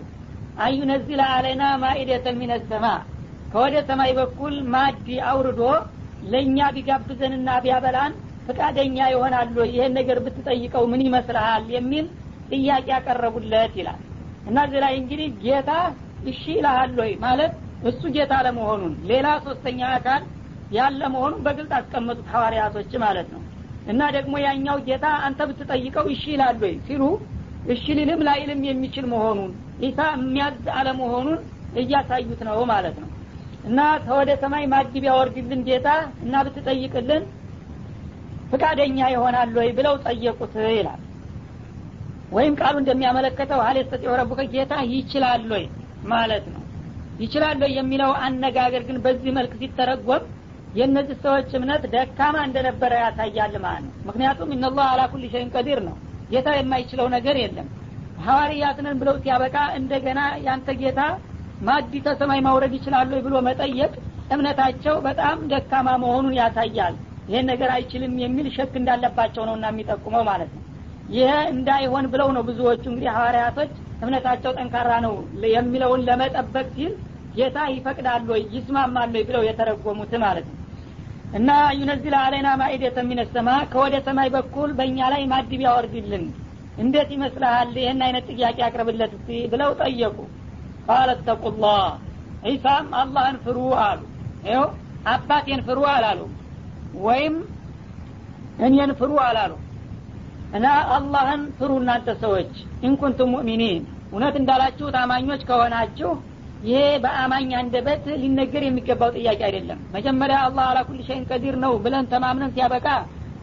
አዩ ነዚለ አለና ማኢደተን ሚነ ሰማ። ከወደ ሰማይ በኩል ማዲ አውርዶ ለእኛ ቢጋብዘንና ቢያበላን ፈቃደኛ ይሆናሉ? ይህን ነገር ብትጠይቀው ምን ይመስልሃል የሚል ጥያቄ ያቀረቡለት ይላል። እና እዚህ ላይ እንግዲህ ጌታ እሺ ይልሃል ወይ ማለት እሱ ጌታ ለመሆኑን ሌላ ሶስተኛ አካል ያለ መሆኑን በግልጽ አስቀመጡት ሐዋርያቶች ማለት ነው። እና ደግሞ ያኛው ጌታ አንተ ብትጠይቀው እሺ ይላል ወይ ሲሉ እሺ ሊልም ላይልም የሚችል መሆኑን ኢሳ የሚያዝ አለመሆኑን እያሳዩት ነው ማለት ነው። እና ከወደ ሰማይ ማጅ ቢያወርድልን ጌታ እና ብትጠይቅልን ፍቃደኛ ይሆናል ወይ ብለው ጠየቁት ይላል። ወይም ቃሉ እንደሚያመለከተው ሀል የስተጢዑ ረቡከ ጌታ ይችላል ወይ ማለት ነው። ይችላል የሚለው አነጋገር ግን በዚህ መልክ ሲተረጎም የእነዚህ ሰዎች እምነት ደካማ እንደነበረ ያሳያል ማለት ነው። ምክንያቱም እነላህ አላ ሸይን ቀዲር ነው። ጌታ የማይችለው ነገር የለም። ሐዋርያትንን ብለው ሲያበቃ እንደገና ያንተ ጌታ ማዲ ተሰማይ ማውረድ ይችላሉ ብሎ መጠየቅ እምነታቸው በጣም ደካማ መሆኑን ያሳያል ይህን ነገር አይችልም የሚል ሸክ እንዳለባቸው ነው እና የሚጠቁመው ማለት ነው። ይህ እንዳይሆን ብለው ነው ብዙዎቹ እንግዲህ ሐዋርያቶች እምነታቸው ጠንካራ ነው የሚለውን ለመጠበቅ ሲል ጌታ ይፈቅዳሉ ወይ ይስማማሉ ወይ ብለው የተረጎሙት ማለት ነው። እና ዩነዚል አለይና ማኢደተ ሚነሰማ ከወደ ሰማይ በኩል በእኛ ላይ ማድብ ያወርድልን እንዴት ይመስልሃል? ይህን አይነት ጥያቄ አቅርብለት ብለው ጠየቁ። ቃለ ተቁላህ ዒሳም አላህን ፍሩ አሉ። ይው አባቴን ፍሩ አላሉ ወይም እኔን ፍሩ አላሉ። እና አላህን ፍሩ እናንተ ሰዎች ኢንኩንቱም ሙእሚኒን። እውነት እንዳላችሁ ታማኞች ከሆናችሁ ይሄ በአማኝ አንደበት ሊነገር የሚገባው ጥያቄ አይደለም። መጀመሪያ አላህ አላኩል ሸይን ቀዲር ነው ብለን ተማምነን ሲያበቃ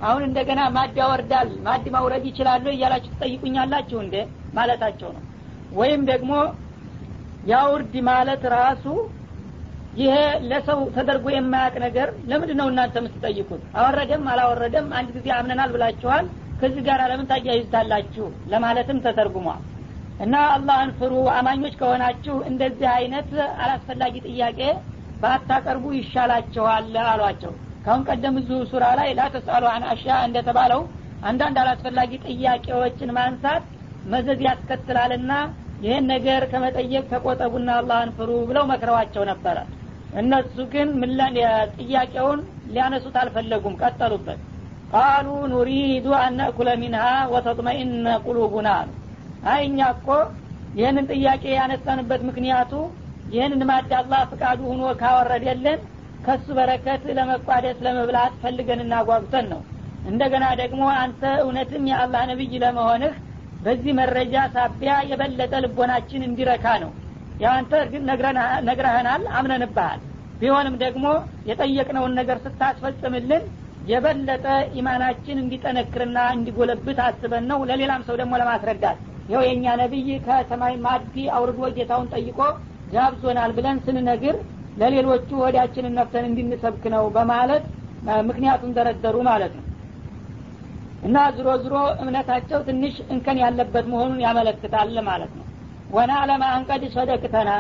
አሁን እንደገና ማድ ያወርዳል ማድ ማውረድ ይችላሉ እያላችሁ ትጠይቁኛላችሁ እንደ ማለታቸው ነው። ወይም ደግሞ ያውርድ ማለት ራሱ ይሄ ለሰው ተደርጎ የማያቅ ነገር ለምንድ ነው እናንተ የምትጠይቁት? አወረደም አላወረደም አንድ ጊዜ አምነናል ብላችኋል? ከዚህ ጋር ለምን ታያይዝታላችሁ ለማለትም ተተርጉሟል። እና አላህን ፍሩ አማኞች ከሆናችሁ እንደዚህ አይነት አላስፈላጊ ጥያቄ ባታቀርቡ ይሻላቸዋል አሏቸው። ካሁን ቀደም እዚሁ ሱራ ላይ ላተስአሉ አን አሻ እንደተባለው አንዳንድ አላስፈላጊ ጥያቄዎችን ማንሳት መዘዝ ያስከትላልና ይህን ነገር ከመጠየቅ ተቆጠቡና አላህን ፍሩ ብለው መክረዋቸው ነበረ እነሱ ግን ጥያቄውን ሊያነሱት አልፈለጉም ቀጠሉበት። ቃሉ ኑሪዱ አነእኩለ ሚንሃ ወተጥመኢነ ቁሉቡና አሉ አይ እኛ እኮ ይህንን ጥያቄ ያነሳንበት ምክንያቱ ይህንን ማድ አላህ ፍቃዱ ሁኖ ካወረደልን ከሱ በረከት ለመቋደስ ለመብላት ፈልገን እናጓጉተን ነው። እንደገና ደግሞ አንተ እውነትም የአላህ ነቢይ ለመሆንህ በዚህ መረጃ ሳቢያ የበለጠ ልቦናችን እንዲረካ ነው ያው አንተ እርግጥ ነግረህናል አምነንብሃል። ቢሆንም ደግሞ የጠየቅነውን ነገር ስታስፈጽምልን የበለጠ ኢማናችን እንዲጠነክርና እንዲጎለብት አስበን ነው። ለሌላም ሰው ደግሞ ለማስረዳት ይኸው የእኛ ነቢይ ከሰማይ ማዲ አውርዶ ጌታውን ጠይቆ ጋብዞናል ብለን ስንነግር ለሌሎቹ ወዲያችንን ነፍተን እንድንሰብክ ነው በማለት ምክንያቱን ደረደሩ ማለት ነው። እና ዝሮ ዝሮ እምነታቸው ትንሽ እንከን ያለበት መሆኑን ያመለክታል ማለት ነው ወና ለማ አንቀድ ሰደቅተና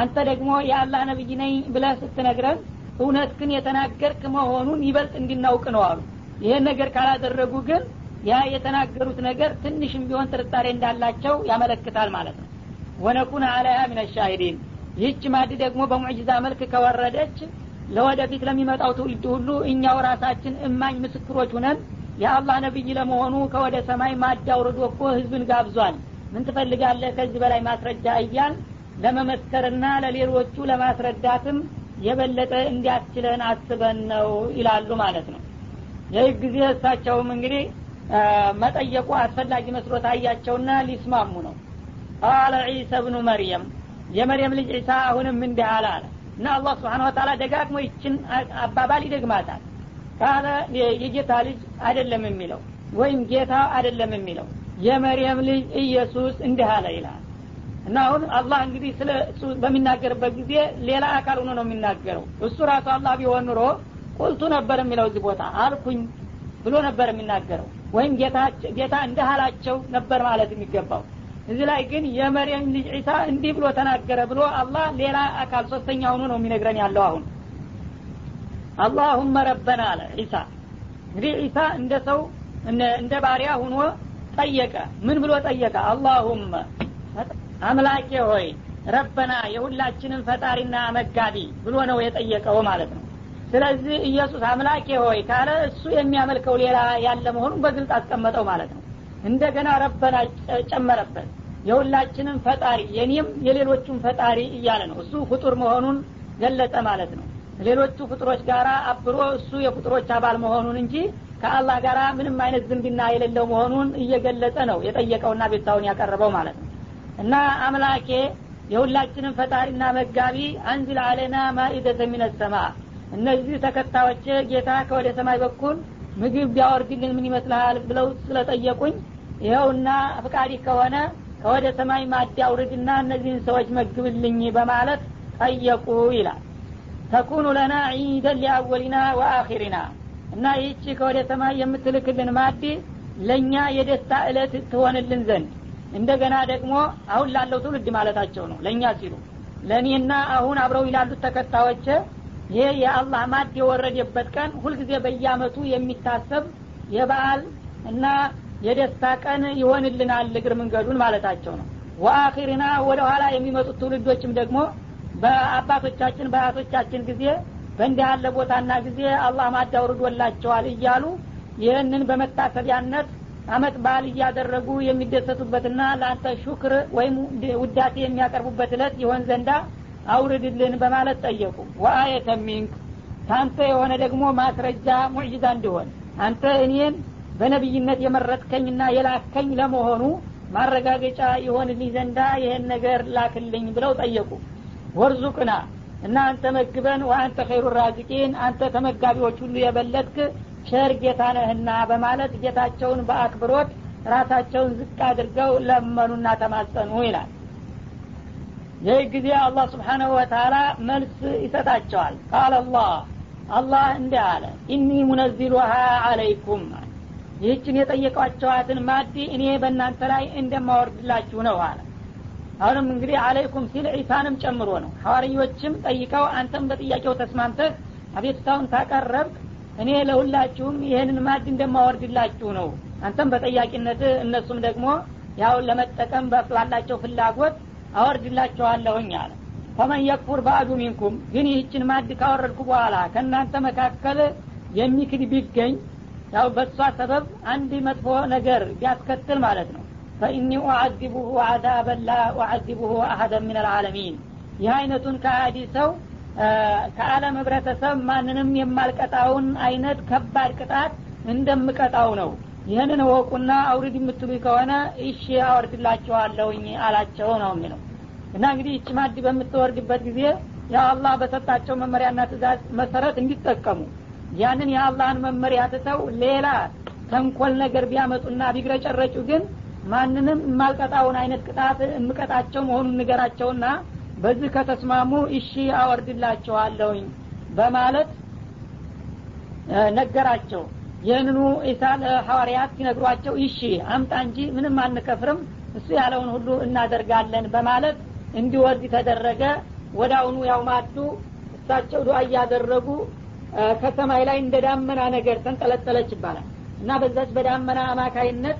አንተ ደግሞ የአላህ ነብይ ነኝ ብለህ ስትነግረን እውነት ግን የተናገርክ መሆኑን ይበልጥ እንዲናውቅ ነው አሉ። ይህን ነገር ካላደረጉ ግን ያ የተናገሩት ነገር ትንሽም ቢሆን ጥርጣሬ እንዳላቸው ያመለክታል ማለት ነው። ወነኩን አለያ ምን ሻሂዲን ይህች ማድ ደግሞ በሙዕጅዛ መልክ ከወረደች ለወደፊት ለሚመጣው ትውልድ ሁሉ እኛው ራሳችን እማኝ ምስክሮች ሁነን የአላህ ነቢይ ለመሆኑ ከወደ ሰማይ ማድ አውርዶ እኮ ህዝብን ጋብዟል ምን ትፈልጋለህ ከዚህ በላይ ማስረጃ እያል ለመመስከርና ለሌሎቹ ለማስረዳትም የበለጠ እንዲያስችለን አስበን ነው ይላሉ ማለት ነው። ይህ ጊዜ እሳቸውም እንግዲህ መጠየቁ አስፈላጊ መስሎ ታያቸውና ሊስማሙ ነው። ቃለ ዒሳ ብኑ መርየም የመርየም ልጅ ዒሳ አሁንም እንዲህ አለ አለ። እና አላህ ስብሓን ወተላ ደጋግሞ ይችን አባባል ይደግማታል። ካለ የጌታ ልጅ አይደለም የሚለው ወይም ጌታ አይደለም የሚለው የመርየም ልጅ ኢየሱስ እንዲህ አለ ይላል። እና አሁን አላህ እንግዲህ ስለ እሱ በሚናገርበት ጊዜ ሌላ አካል ሆኖ ነው የሚናገረው። እሱ ራሱ አላህ ቢሆን ኑሮ ቁልቱ ነበር የሚለው እዚህ ቦታ አልኩኝ ብሎ ነበር የሚናገረው። ወይም ጌታ እንዲህ አላቸው ነበር ማለት የሚገባው። እዚህ ላይ ግን የመርየም ልጅ ዒሳ እንዲህ ብሎ ተናገረ ብሎ አላህ ሌላ አካል ሶስተኛ ሆኖ ነው የሚነግረን ያለው አሁን። አላሁመ ረበና አለ ዒሳ። እንግዲህ ዒሳ እንደ ሰው እንደ ባሪያ ሁኖ ጠየቀ። ምን ብሎ ጠየቀ? አላሁመ አምላኬ ሆይ ረበና የሁላችንም ፈጣሪና መጋቢ ብሎ ነው የጠየቀው ማለት ነው። ስለዚህ ኢየሱስ አምላኬ ሆይ ካለ እሱ የሚያመልከው ሌላ ያለ መሆኑን በግልጽ አስቀመጠው ማለት ነው። እንደገና ረበና ጨመረበት። የሁላችንም ፈጣሪ የኔም የሌሎቹም ፈጣሪ እያለ ነው። እሱ ፍጡር መሆኑን ገለጸ ማለት ነው። ሌሎቹ ፍጡሮች ጋር አብሮ እሱ የፍጡሮች አባል መሆኑን እንጂ ከአላህ ጋር ምንም አይነት ዝንብና የሌለው መሆኑን እየገለጸ ነው የጠየቀውና ቤታውን ያቀረበው ማለት ነው። እና አምላኬ የሁላችንም ፈጣሪና መጋቢ አንዝል አለና ማኢደተ ሚነሰማ እነዚህ ተከታዮች ጌታ ከወደ ሰማይ በኩል ምግብ ቢያወርድልን ምን ይመስልሃል ብለው ስለጠየቁኝ ይኸውና ፍቃዲ ከሆነ ከወደ ሰማይ ማድ አውርድና እነዚህን ሰዎች መግብልኝ በማለት ጠየቁ ይላል። ተኩኑ ለና ዒደን ሊአወሊና ወአኪሪና እና ይህቺ ከወደ ሰማይ የምትልክልን ማድ ለእኛ የደስታ እለት ትሆንልን ዘንድ። እንደገና ደግሞ አሁን ላለው ትውልድ ማለታቸው ነው ለእኛ ሲሉ። ለእኔና አሁን አብረው ይላሉት ተከታዮች ይሄ የአላህ ማድ የወረደበት ቀን ሁልጊዜ በየአመቱ የሚታሰብ የበዓል እና የደስታ ቀን ይሆንልናል እግር መንገዱን ማለታቸው ነው። ወአኺርና ወደ ኋላ የሚመጡት ትውልዶችም ደግሞ በአባቶቻችን በአያቶቻችን ጊዜ በእንዲህ ያለ ቦታና ጊዜ አላህ ማድ አውርዶላቸዋል እያሉ ይህንን በመታሰቢያነት አመት በዓል እያደረጉ የሚደሰቱበትና ለአንተ ሹክር ወይም ውዳሴ የሚያቀርቡበት እለት ይሆን ዘንዳ አውርድልን በማለት ጠየቁ። ወአየተ ሚንክ ታንተ የሆነ ደግሞ ማስረጃ ሙዕጂዛ እንዲሆን አንተ እኔን በነቢይነት የመረጥከኝና የላከኝ ለመሆኑ ማረጋገጫ የሆንልኝ ዘንዳ ይህን ነገር ላክልኝ ብለው ጠየቁ። ወርዙቅና እና አንተ መግበን ወአንተ ኸይሩ ራዚቂን አንተ ተመጋቢዎች ሁሉ የበለጥክ ቸር ጌታ ነህና በማለት ጌታቸውን በአክብሮት ራሳቸውን ዝቅ አድርገው ለመኑና ተማጸኑ ይላል። ይህ ጊዜ አላህ ስብሓናሁ ወተላ መልስ ይሰጣቸዋል። ቃል አላህ አላህ እንዲህ አለ ኢኒ ሙነዚሉሃ አለይኩም ይህችን የጠየቋቸዋትን ማዲ እኔ በእናንተ ላይ እንደማወርድላችሁ ነው አለ አሁንም እንግዲህ አለይኩም ሲል ዒሳንም ጨምሮ ነው። ሐዋርዮችም ጠይቀው አንተም በጥያቄው ተስማምተህ አቤቱታውን ታቀረብክ እኔ ለሁላችሁም ይህንን ማድ እንደማወርድላችሁ ነው። አንተም በጠያቂነት እነሱም ደግሞ ያው ለመጠቀም ባላቸው ፍላጎት አወርድላችኋለሁኝ አለ። ፈመን የክፉር በአዱ ሚንኩም ግን ይህችን ማድ ካወረድኩ በኋላ ከእናንተ መካከል የሚክድ ቢገኝ ያው በእሷ ሰበብ አንድ መጥፎ ነገር ቢያስከትል ማለት ነው ፈኢኒ ኡዓዚቡሁ አዛበን ላ ኡዓዚቡሁ አሀደን ምን አልዓለሚን ይህ አይነቱን ከአዲ ሰው ከአለም ህብረተሰብ ማንንም የማልቀጣውን አይነት ከባድ ቅጣት እንደምቀጣው ነው። ይህንን ወቁና አውርድ የምትሉ ከሆነ እሺ አወርድላችኋለሁኝ አላቸው ነው የሚለው። እና እንግዲህ ይች ማድ በምትወርድበት ጊዜ የአላህ በሰጣቸው መመሪያና ትእዛዝ መሰረት እንዲጠቀሙ ያንን የአላህን መመሪያ ትተው ሌላ ተንኮል ነገር ቢያመጡና ቢግረጨረጩ ግን ማንንም የማልቀጣውን አይነት ቅጣት የምቀጣቸው መሆኑን ንገራቸውና በዚህ ከተስማሙ እሺ አወርድላቸዋለሁኝ በማለት ነገራቸው። ይህንኑ ኢሳ ለሐዋርያት ሲነግሯቸው እሺ አምጣ እንጂ ምንም አንከፍርም እሱ ያለውን ሁሉ እናደርጋለን በማለት እንዲወርድ ተደረገ። ወደ አሁኑ ያው ማዱ እሳቸው ዱዓ እያደረጉ ከሰማይ ላይ እንደ ዳመና ነገር ተንጠለጠለች ይባላል። እና በዛች በዳመና አማካይነት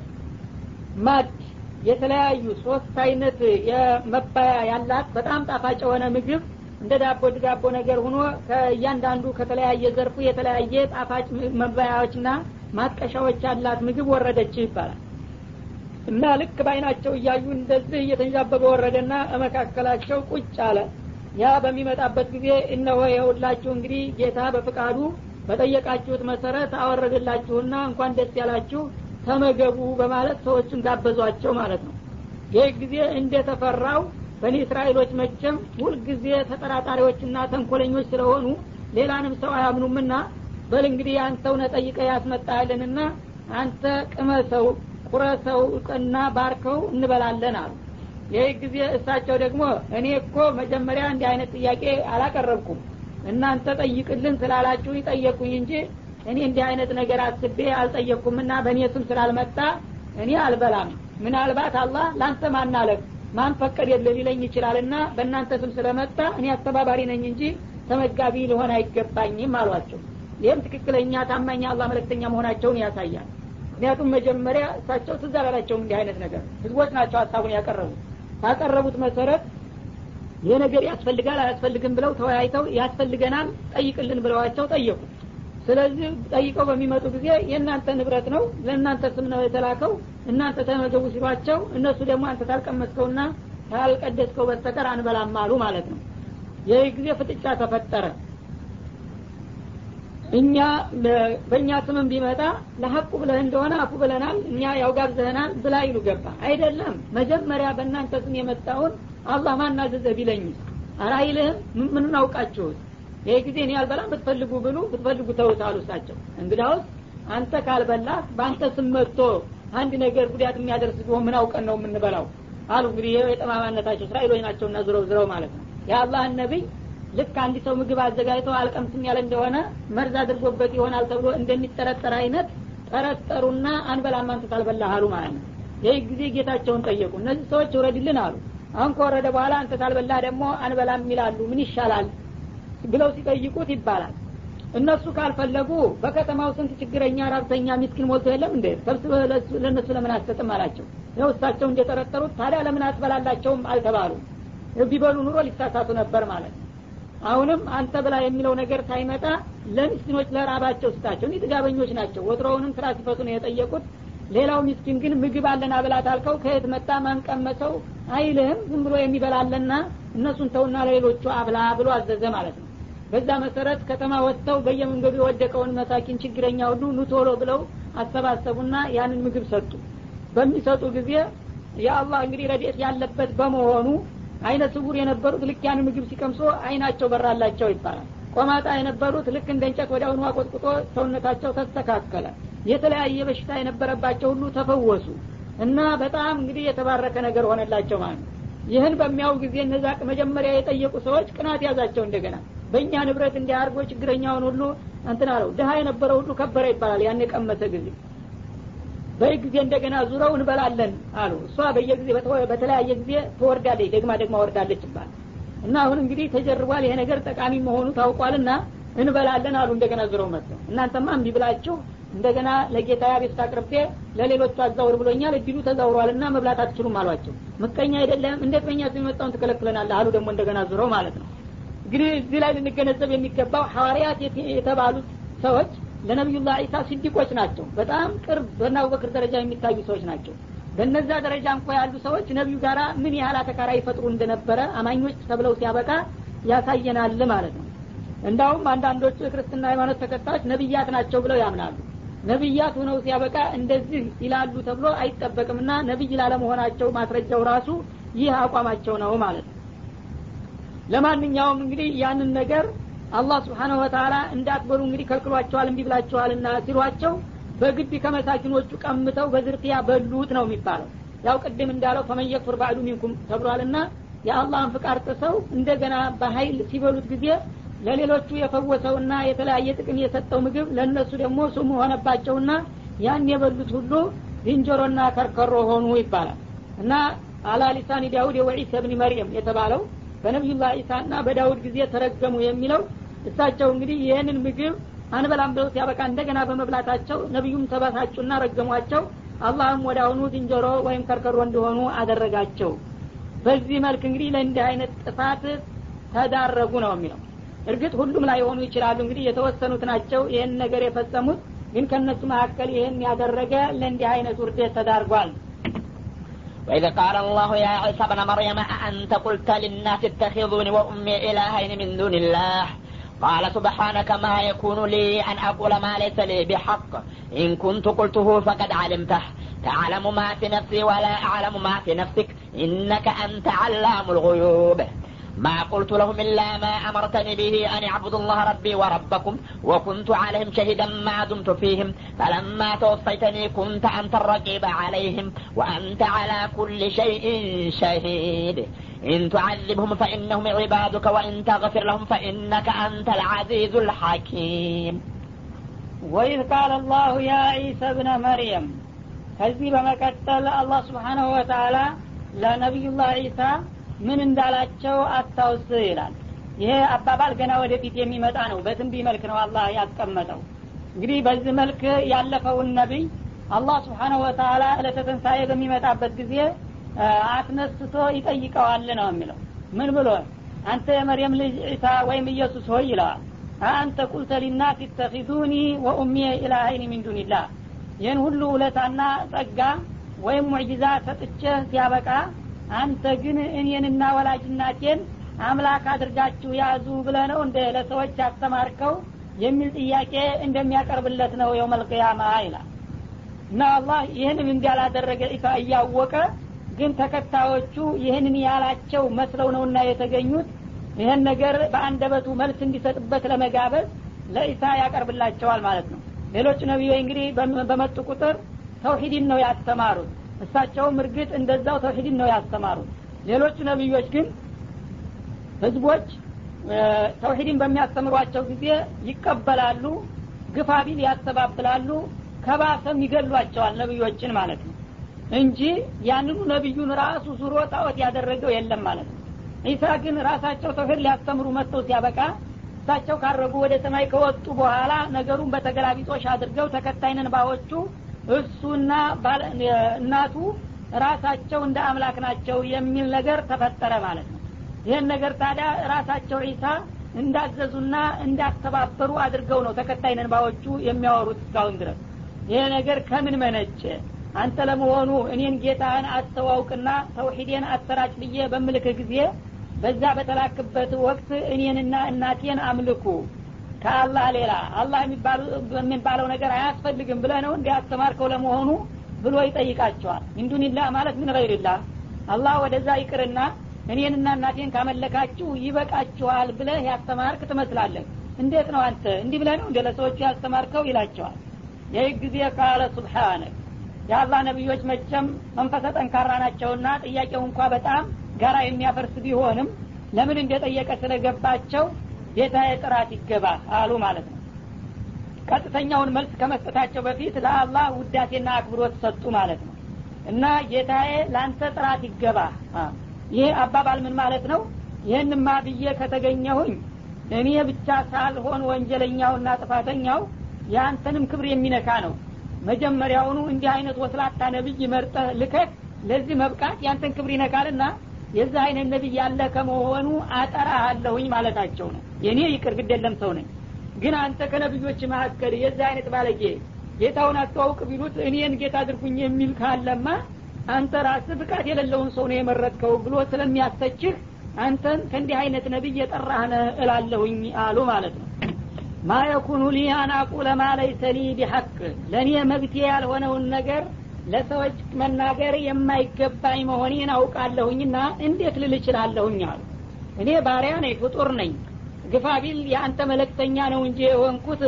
ማድ የተለያዩ ሶስት አይነት የመባያ ያላት በጣም ጣፋጭ የሆነ ምግብ እንደ ዳቦ ዳቦ ነገር ሆኖ ከእያንዳንዱ ከተለያየ ዘርፉ የተለያየ ጣፋጭ መባያዎችና ማጥቀሻዎች ያላት ምግብ ወረደች ይባላል። እና ልክ በአይናቸው እያዩ እንደዚህ እየተንዣበበ ወረደና መካከላቸው ቁጭ አለ። ያ በሚመጣበት ጊዜ እነሆ የሁላችሁ እንግዲህ ጌታ በፍቃዱ በጠየቃችሁት መሰረት አወረደላችሁና እንኳን ደስ ያላችሁ ተመገቡ በማለት ሰዎቹን ጋበዟቸው ማለት ነው። ይህ ጊዜ እንደተፈራው በኒ እስራኤሎች መቼም ሁልጊዜ ተጠራጣሪዎችና ተንኮለኞች ስለሆኑ ሌላንም ሰው አያምኑምና በል እንግዲህ አንተው ነጠይቀ ያስመጣልንና አንተ ቅመሰው ቁረሰው እና ባርከው እንበላለን አሉ። ይህ ጊዜ እሳቸው ደግሞ እኔ እኮ መጀመሪያ እንዲህ አይነት ጥያቄ አላቀረብኩም እናንተ ጠይቅልን ስላላችሁ ይጠየቁኝ እንጂ እኔ እንዲህ አይነት ነገር አስቤ አልጠየቅኩምና በእኔ ስም ስላልመጣ እኔ አልበላም። ምናልባት አላህ ለአንተ ማናለክ ማን የለ ሊለኝ ይችላልና በእናንተ ስም ስለመጣ እኔ አስተባባሪ ነኝ እንጂ ተመጋቢ ሊሆን አይገባኝም አሏቸው። ይህም ትክክለኛ ታማኝ አላህ መለክተኛ መሆናቸውን ያሳያል። ምክንያቱም መጀመሪያ እሳቸው ትዝ አላላቸውም እንዲህ አይነት ነገር። ህዝቦች ናቸው ሀሳቡን ያቀረቡት። ባቀረቡት መሰረት ይህ ነገር ያስፈልጋል አያስፈልግም ብለው ተወያይተው ያስፈልገናል ጠይቅልን ብለዋቸው ጠየቁ ስለዚህ ጠይቀው በሚመጡ ጊዜ የእናንተ ንብረት ነው ለእናንተ ስም ነው የተላከው። እናንተ ተመገቡ ሲሏቸው እነሱ ደግሞ አንተ ታልቀመስከውና ታልቀደስከው በስተቀር አንበላም አሉ ማለት ነው። ይህ ጊዜ ፍጥጫ ተፈጠረ። እኛ በእኛ ስምም ቢመጣ ለሀቁ ብለህ እንደሆነ አፉ ብለናል እኛ ያው ጋብዘህናል ብላ ይሉ ገባ። አይደለም። መጀመሪያ በእናንተ ስም የመጣውን አላህ ማናዘዘህ ቢለኝስ? አራይልህም ምን ይህ ጊዜ እኔ አልበላም ብትፈልጉ ብሉ ብትፈልጉ ተውት አሉ እሳቸው። እንግዳውስ አንተ ካልበላህ በአንተ ስም መጥቶ አንድ ነገር ጉዳት የሚያደርስ ቢሆን ምን አውቀን ነው የምንበላው? አሉ እንግዲህ ይህ የጠማማነታቸው እስራኤሎች ናቸውና ዝረው ዝረው ማለት ነው። የአላህን ነቢይ ልክ አንድ ሰው ምግብ አዘጋጅቶ አልቀምስም ያለ እንደሆነ መርዝ አድርጎበት ይሆናል ተብሎ እንደሚጠረጠር አይነት ጠረጠሩና አንበላም አንተ ታልበላህ አሉ ማለት ነው። ይህ ጊዜ ጌታቸውን ጠየቁ። እነዚህ ሰዎች ውረድልን አሉ። አሁን ከወረደ በኋላ አንተ ታልበላህ ደግሞ አንበላም ይላሉ። ምን ይሻላል ብለው ሲጠይቁት ይባላል። እነሱ ካልፈለጉ በከተማው ስንት ችግረኛ ራብተኛ ሚስኪን ሞልቶ የለም እንዴ? ሰብስበህ ለእነሱ ለምን አትሰጥም አላቸው። ይኸው እሳቸው እንደጠረጠሩት ታዲያ ለምን አትበላላቸውም አልተባሉ ቢበሉ ኑሮ ሊሳሳቱ ነበር ማለት አሁንም አንተ ብላ የሚለው ነገር ሳይመጣ ለሚስኪኖች ለራባቸው ስጣቸው። እኒህ ጥጋበኞች ናቸው። ወትሮውንም ስራ ሲፈቱ ነው የጠየቁት። ሌላው ሚስኪን ግን ምግብ አለን አብላት አልከው ከየት መጣ? ማንቀመሰው አይልህም። ዝም ብሎ የሚበላለና እነሱን ተውና ለሌሎቹ አብላ ብሎ አዘዘ ማለት ነው በዛ መሰረት ከተማ ወጥተው በየመንገዱ የወደቀውን መሳኪን ችግረኛ ሁሉ ኑቶሎ ብለው አሰባሰቡና ያንን ምግብ ሰጡ። በሚሰጡ ጊዜ የአላህ እንግዲህ ረድኤት ያለበት በመሆኑ አይነ ስውር የነበሩት ልክ ያን ምግብ ሲቀምሶ አይናቸው በራላቸው ይባላል። ቆማጣ የነበሩት ልክ እንደ እንጨት ወዲያውኑ አቆጥቁጦ ሰውነታቸው ተስተካከለ። የተለያየ በሽታ የነበረባቸው ሁሉ ተፈወሱ እና በጣም እንግዲህ የተባረከ ነገር ሆነላቸው ማለት ነው። ይህን በሚያው ጊዜ እነዛ መጀመሪያ የጠየቁ ሰዎች ቅናት ያዛቸው እንደገና በእኛ ንብረት እንዲህ አድርጎ ችግረኛውን ሁሉ እንትን አለው። ድሀ የነበረ ሁሉ ከበረ ይባላል። ያን የቀመሰ ጊዜ። በይ ጊዜ እንደገና ዙረው እንበላለን አሉ። እሷ በየጊዜ በተለያየ ጊዜ ትወርዳለች። ደግማ ደግማ ወርዳለች ይባል እና አሁን እንግዲህ ተጀርቧል። ይሄ ነገር ጠቃሚ መሆኑ ታውቋልና እንበላለን አሉ። እንደገና ዙረው መጥተው እናንተማ እምቢ ብላችሁ እንደገና ለጌታ ቤት አቅርቤ ለሌሎቹ አዛውር ብሎኛል። እድሉ ተዛውሯልና መብላት አትችሉም አሏቸው። ምቀኛ አይደለም። እንዴት በእኛ የመጣውን ትከለክለናለህ አሉ። ደግሞ እንደገና ዙረው ማለት ነው እንግዲህ እዚህ ላይ ልንገነዘብ የሚገባው ሐዋርያት የተባሉት ሰዎች ለነቢዩላህ ዒሳ ሲዲቆች ናቸው። በጣም ቅርብ በና ደረጃ የሚታዩ ሰዎች ናቸው። በነዛ ደረጃ እንኳ ያሉ ሰዎች ነቢዩ ጋራ ምን ያህል አተካራ ይፈጥሩ እንደነበረ አማኞች ተብለው ሲያበቃ ያሳየናል ማለት ነው። እንዳውም አንዳንዶቹ የክርስትና ሃይማኖት ተከታዮች ነቢያት ናቸው ብለው ያምናሉ። ነቢያት ሆነው ሲያበቃ እንደዚህ ይላሉ ተብሎ አይጠበቅምና ነቢይ ላለመሆናቸው ማስረጃው ራሱ ይህ አቋማቸው ነው ማለት ነው ለማንኛውም እንግዲህ ያንን ነገር አላህ ስብሓነሁ ወተላ እንዳትበሉ እንግዲህ ከልክሏቸዋል እንቢ ብላቸዋልና ሲሏቸው በግድ ከመሳኪኖቹ ቀምተው በዝርፊያ በሉት ነው የሚባለው። ያው ቅድም እንዳለው ፈመን የክፍር ባዕዱ ሚንኩም ተብሏልና የአላህን ፍቃድ ጥሰው እንደገና በሀይል ሲበሉት ጊዜ ለሌሎቹ የፈወሰውና የተለያየ ጥቅም የሰጠው ምግብ ለእነሱ ደግሞ ሱሙ ሆነባቸውና ያን የበሉት ሁሉ ዝንጀሮና ከርከሮ ሆኑ ይባላል። እና አላ ሊሳኒ ዳውድ የወዒሳ ብኒ መርየም የተባለው በነቢዩላህ ዒሳና በዳውድ ጊዜ ተረገሙ የሚለው እሳቸው እንግዲህ ይህንን ምግብ አንበላም ብለው ሲያበቃ እንደገና በመብላታቸው ነቢዩም ተበሳጩና ረገሟቸው። አላህም ወደ አሁኑ ዝንጀሮ ወይም ከርከሮ እንዲሆኑ አደረጋቸው። በዚህ መልክ እንግዲህ ለእንዲህ አይነት ጥፋት ተዳረጉ ነው የሚለው። እርግጥ ሁሉም ላይ ሆኑ ይችላሉ እንግዲህ የተወሰኑት ናቸው ይህን ነገር የፈጸሙት ግን ከእነሱ መካከል ይህን ያደረገ ለእንዲህ አይነት ውርደት ተዳርጓል وإذ قال الله يا عيسى ابن مريم أأنت قلت للناس اتخذوني وأمي إلهين من دون الله؟ قال سبحانك ما يكون لي أن أقول ما ليس لي بحق. إن كنت قلته فقد علمته. تعلم ما في نفسي ولا أعلم ما في نفسك. إنك أنت علام الغيوب. ما قلت لهم إلا ما أمرتني به أن اعبدوا الله ربي وربكم وكنت عليهم شهيدا ما دمت فيهم فلما توفيتني كنت أنت الرقيب عليهم وأنت على كل شيء شهيد إن تعذبهم فإنهم عبادك وإن تغفر لهم فإنك أنت العزيز الحكيم وإذ قال الله يا عيسى ابن مريم ከዚህ በመቀጠል አላህ ስብሓናሁ ወተላ ለነቢዩላህ ዒሳ ምን እንዳላቸው አስታውስ ይላል። ይሄ አባባል ገና ወደፊት የሚመጣ ነው። በትንቢ መልክ ነው አላህ ያስቀመጠው። እንግዲህ በዚህ መልክ ያለፈውን ነቢይ አላህ ስብሓነሁ ወተላ እለተተንሳኤ በሚመጣበት ጊዜ አስነስቶ ይጠይቀዋል ነው የሚለው። ምን ብሎ አንተ የመርየም ልጅ ዒሳ ወይም ኢየሱስ ሆይ ይለዋል። አንተ ቁልተ ሊናስ ይተኪዙኒ ወኡሚየ ኢላሀይኒ ሚን ዱኒላህ። ይህን ሁሉ ውለታና ጸጋ ወይም ሙዕጂዛ ሰጥቼ ሲያበቃ አንተ ግን እኔንና ወላጅናቴን አምላክ አድርጋችሁ ያዙ ብለ ነው እንደ ለሰዎች ያስተማርከው? የሚል ጥያቄ እንደሚያቀርብለት ነው የውመልቅያማ ይላል። እና አላህ ይህንን እንዳላደረገ ኢሳ እያወቀ ግን ተከታዮቹ ይህንን ያላቸው መስለው ነውና የተገኙት ይህን ነገር በአንደበቱ መልስ እንዲሰጥበት ለመጋበዝ ለኢሳ ያቀርብላቸዋል ማለት ነው። ሌሎች ነቢዮች እንግዲህ በመጡ ቁጥር ተውሂድን ነው ያስተማሩት እሳቸውም እርግጥ እንደዛው ተውሂድን ነው ያስተማሩት። ሌሎቹ ነቢዮች ግን ህዝቦች ተውሂድን በሚያስተምሯቸው ጊዜ ይቀበላሉ ግፋ ቢል ያስተባብላሉ ከባሰም ይገሏቸዋል ነቢዮችን ማለት ነው እንጂ ያንኑ ነቢዩን ራሱ ዙሮ ጣዖት ያደረገው የለም ማለት ነው። ኢሳ ግን ራሳቸው ተውሂድ ሊያስተምሩ መጥተው ሲያበቃ እሳቸው ካረጉ ወደ ሰማይ ከወጡ በኋላ ነገሩን በተገላቢጦሽ አድርገው ተከታይነን ባዎቹ እሱና እናቱ ራሳቸው እንደ አምላክ ናቸው የሚል ነገር ተፈጠረ ማለት ነው። ይህን ነገር ታዲያ ራሳቸው ዒሳ እንዳዘዙና እንዳስተባበሩ አድርገው ነው ተከታይነን ባዎቹ የሚያወሩት እስካሁን ድረስ። ይሄ ነገር ከምን መነጨ? አንተ ለመሆኑ እኔን ጌታህን አስተዋውቅና ተውሂዴን አሰራጭ ብዬ በምልክህ ጊዜ በዛ በተላክበት ወቅት እኔንና እናቴን አምልኩ ከአላህ ሌላ አላህ የሚባለው ነገር አያስፈልግም ብለህ ነው እንዲያስተማርከው ለመሆኑ ብሎ ይጠይቃቸዋል። ሚንዱኒላህ ማለት ምን ገይርላህ አላህ ወደዛ ይቅርና እኔንና እናቴን ካመለካችሁ ይበቃችኋል ብለህ ያስተማርክ ትመስላለህ። እንዴት ነው አንተ እንዲህ ብለህ ነው እንደ ያስተማርከው ይላቸዋል። ይህ ጊዜ ቃለ ሱብሓነክ የአላህ ነቢዮች መቸም መንፈሰ ጠንካራ ናቸውና ጥያቄው እንኳ በጣም ጋራ የሚያፈርስ ቢሆንም ለምን እንደጠየቀ ስለገባቸው ጌታዬ ጥራት ይገባ አሉ ማለት ነው። ቀጥተኛውን መልስ ከመስጠታቸው በፊት ለአላህ ውዳሴና አክብሮት ሰጡ ማለት ነው። እና ጌታዬ ለአንተ ጥራት ይገባ ይህ አባባል ምን ማለት ነው? ይህንማ ብዬ ከተገኘሁኝ እኔ ብቻ ሳልሆን ወንጀለኛውና ጥፋተኛው የአንተንም ክብር የሚነካ ነው። መጀመሪያውኑ እንዲህ አይነት ወስላታ ነቢይ መርጠህ ልከት ለዚህ መብቃት ያንተን ክብር ይነካልና የዚህ አይነት ነቢይ ያለ ከመሆኑ አጠራሃለሁኝ ማለታቸው ነው። የእኔ ይቅር ግደለም ሰው ነኝ። ግን አንተ ከነቢዮች መካከል የዚህ አይነት ባለጌ ጌታውን አስተዋውቅ ቢሉት እኔን ጌታ አድርጉኝ የሚል ካለማ አንተ ራስህ ብቃት የሌለውን ሰው ነው የመረጥከው ብሎ ስለሚያስተችህ አንተን ከእንዲህ አይነት ነቢይ የጠራህነ እላለሁኝ አሉ ማለት ነው። ማ የኩኑ ሊ አን አቁለ ማ ለይሰ ሊ ቢሐቅ ለእኔ መብቴ ያልሆነውን ነገር ለሰዎች መናገር የማይገባኝ መሆኔን አውቃለሁኝና እንዴት ልል እችላለሁኝ አሉ። እኔ ባሪያ ነኝ ፍጡር ነኝ። ግፋ ቢል የአንተ መለክተኛ ነው እንጂ የሆንኩት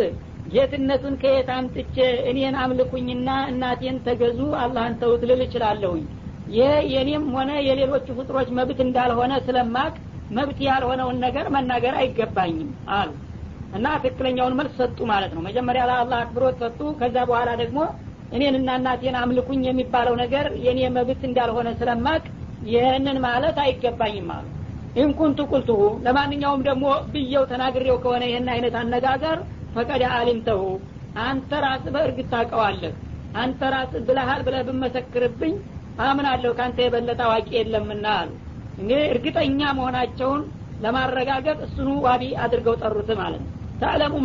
ጌትነቱን ከየት አምጥቼ እኔን አምልኩኝና እናቴን ተገዙ አላህን ተውት ልል እችላለሁኝ። ይህ የኔም ሆነ የሌሎቹ ፍጥሮች መብት እንዳልሆነ ስለማቅ መብት ያልሆነውን ነገር መናገር አይገባኝም አሉ። እና ትክክለኛውን መልስ ሰጡ ማለት ነው። መጀመሪያ ለአላህ አክብሮት ሰጡ። ከዛ በኋላ ደግሞ እኔንና እናቴን አምልኩኝ የሚባለው ነገር የኔ መብት እንዳልሆነ ስለማቅ ይህንን ማለት አይገባኝም አሉ። ኢንኩንቱ ቁልቱሁ ለማንኛውም ደግሞ ብየው ተናግሬው ከሆነ ይህን አይነት አነጋገር ፈቀደ አሊምተሁ አንተ ራስ በእርግጥ ታውቀዋለህ። አንተ ራስ ብለሃል ብለህ ብመሰክርብኝ አምናለሁ ከአንተ የበለጠ አዋቂ የለምና አሉ። እንግዲህ እርግጠኛ መሆናቸውን ለማረጋገጥ እሱኑ ዋቢ አድርገው ጠሩት ማለት ነው። ተዕለሙ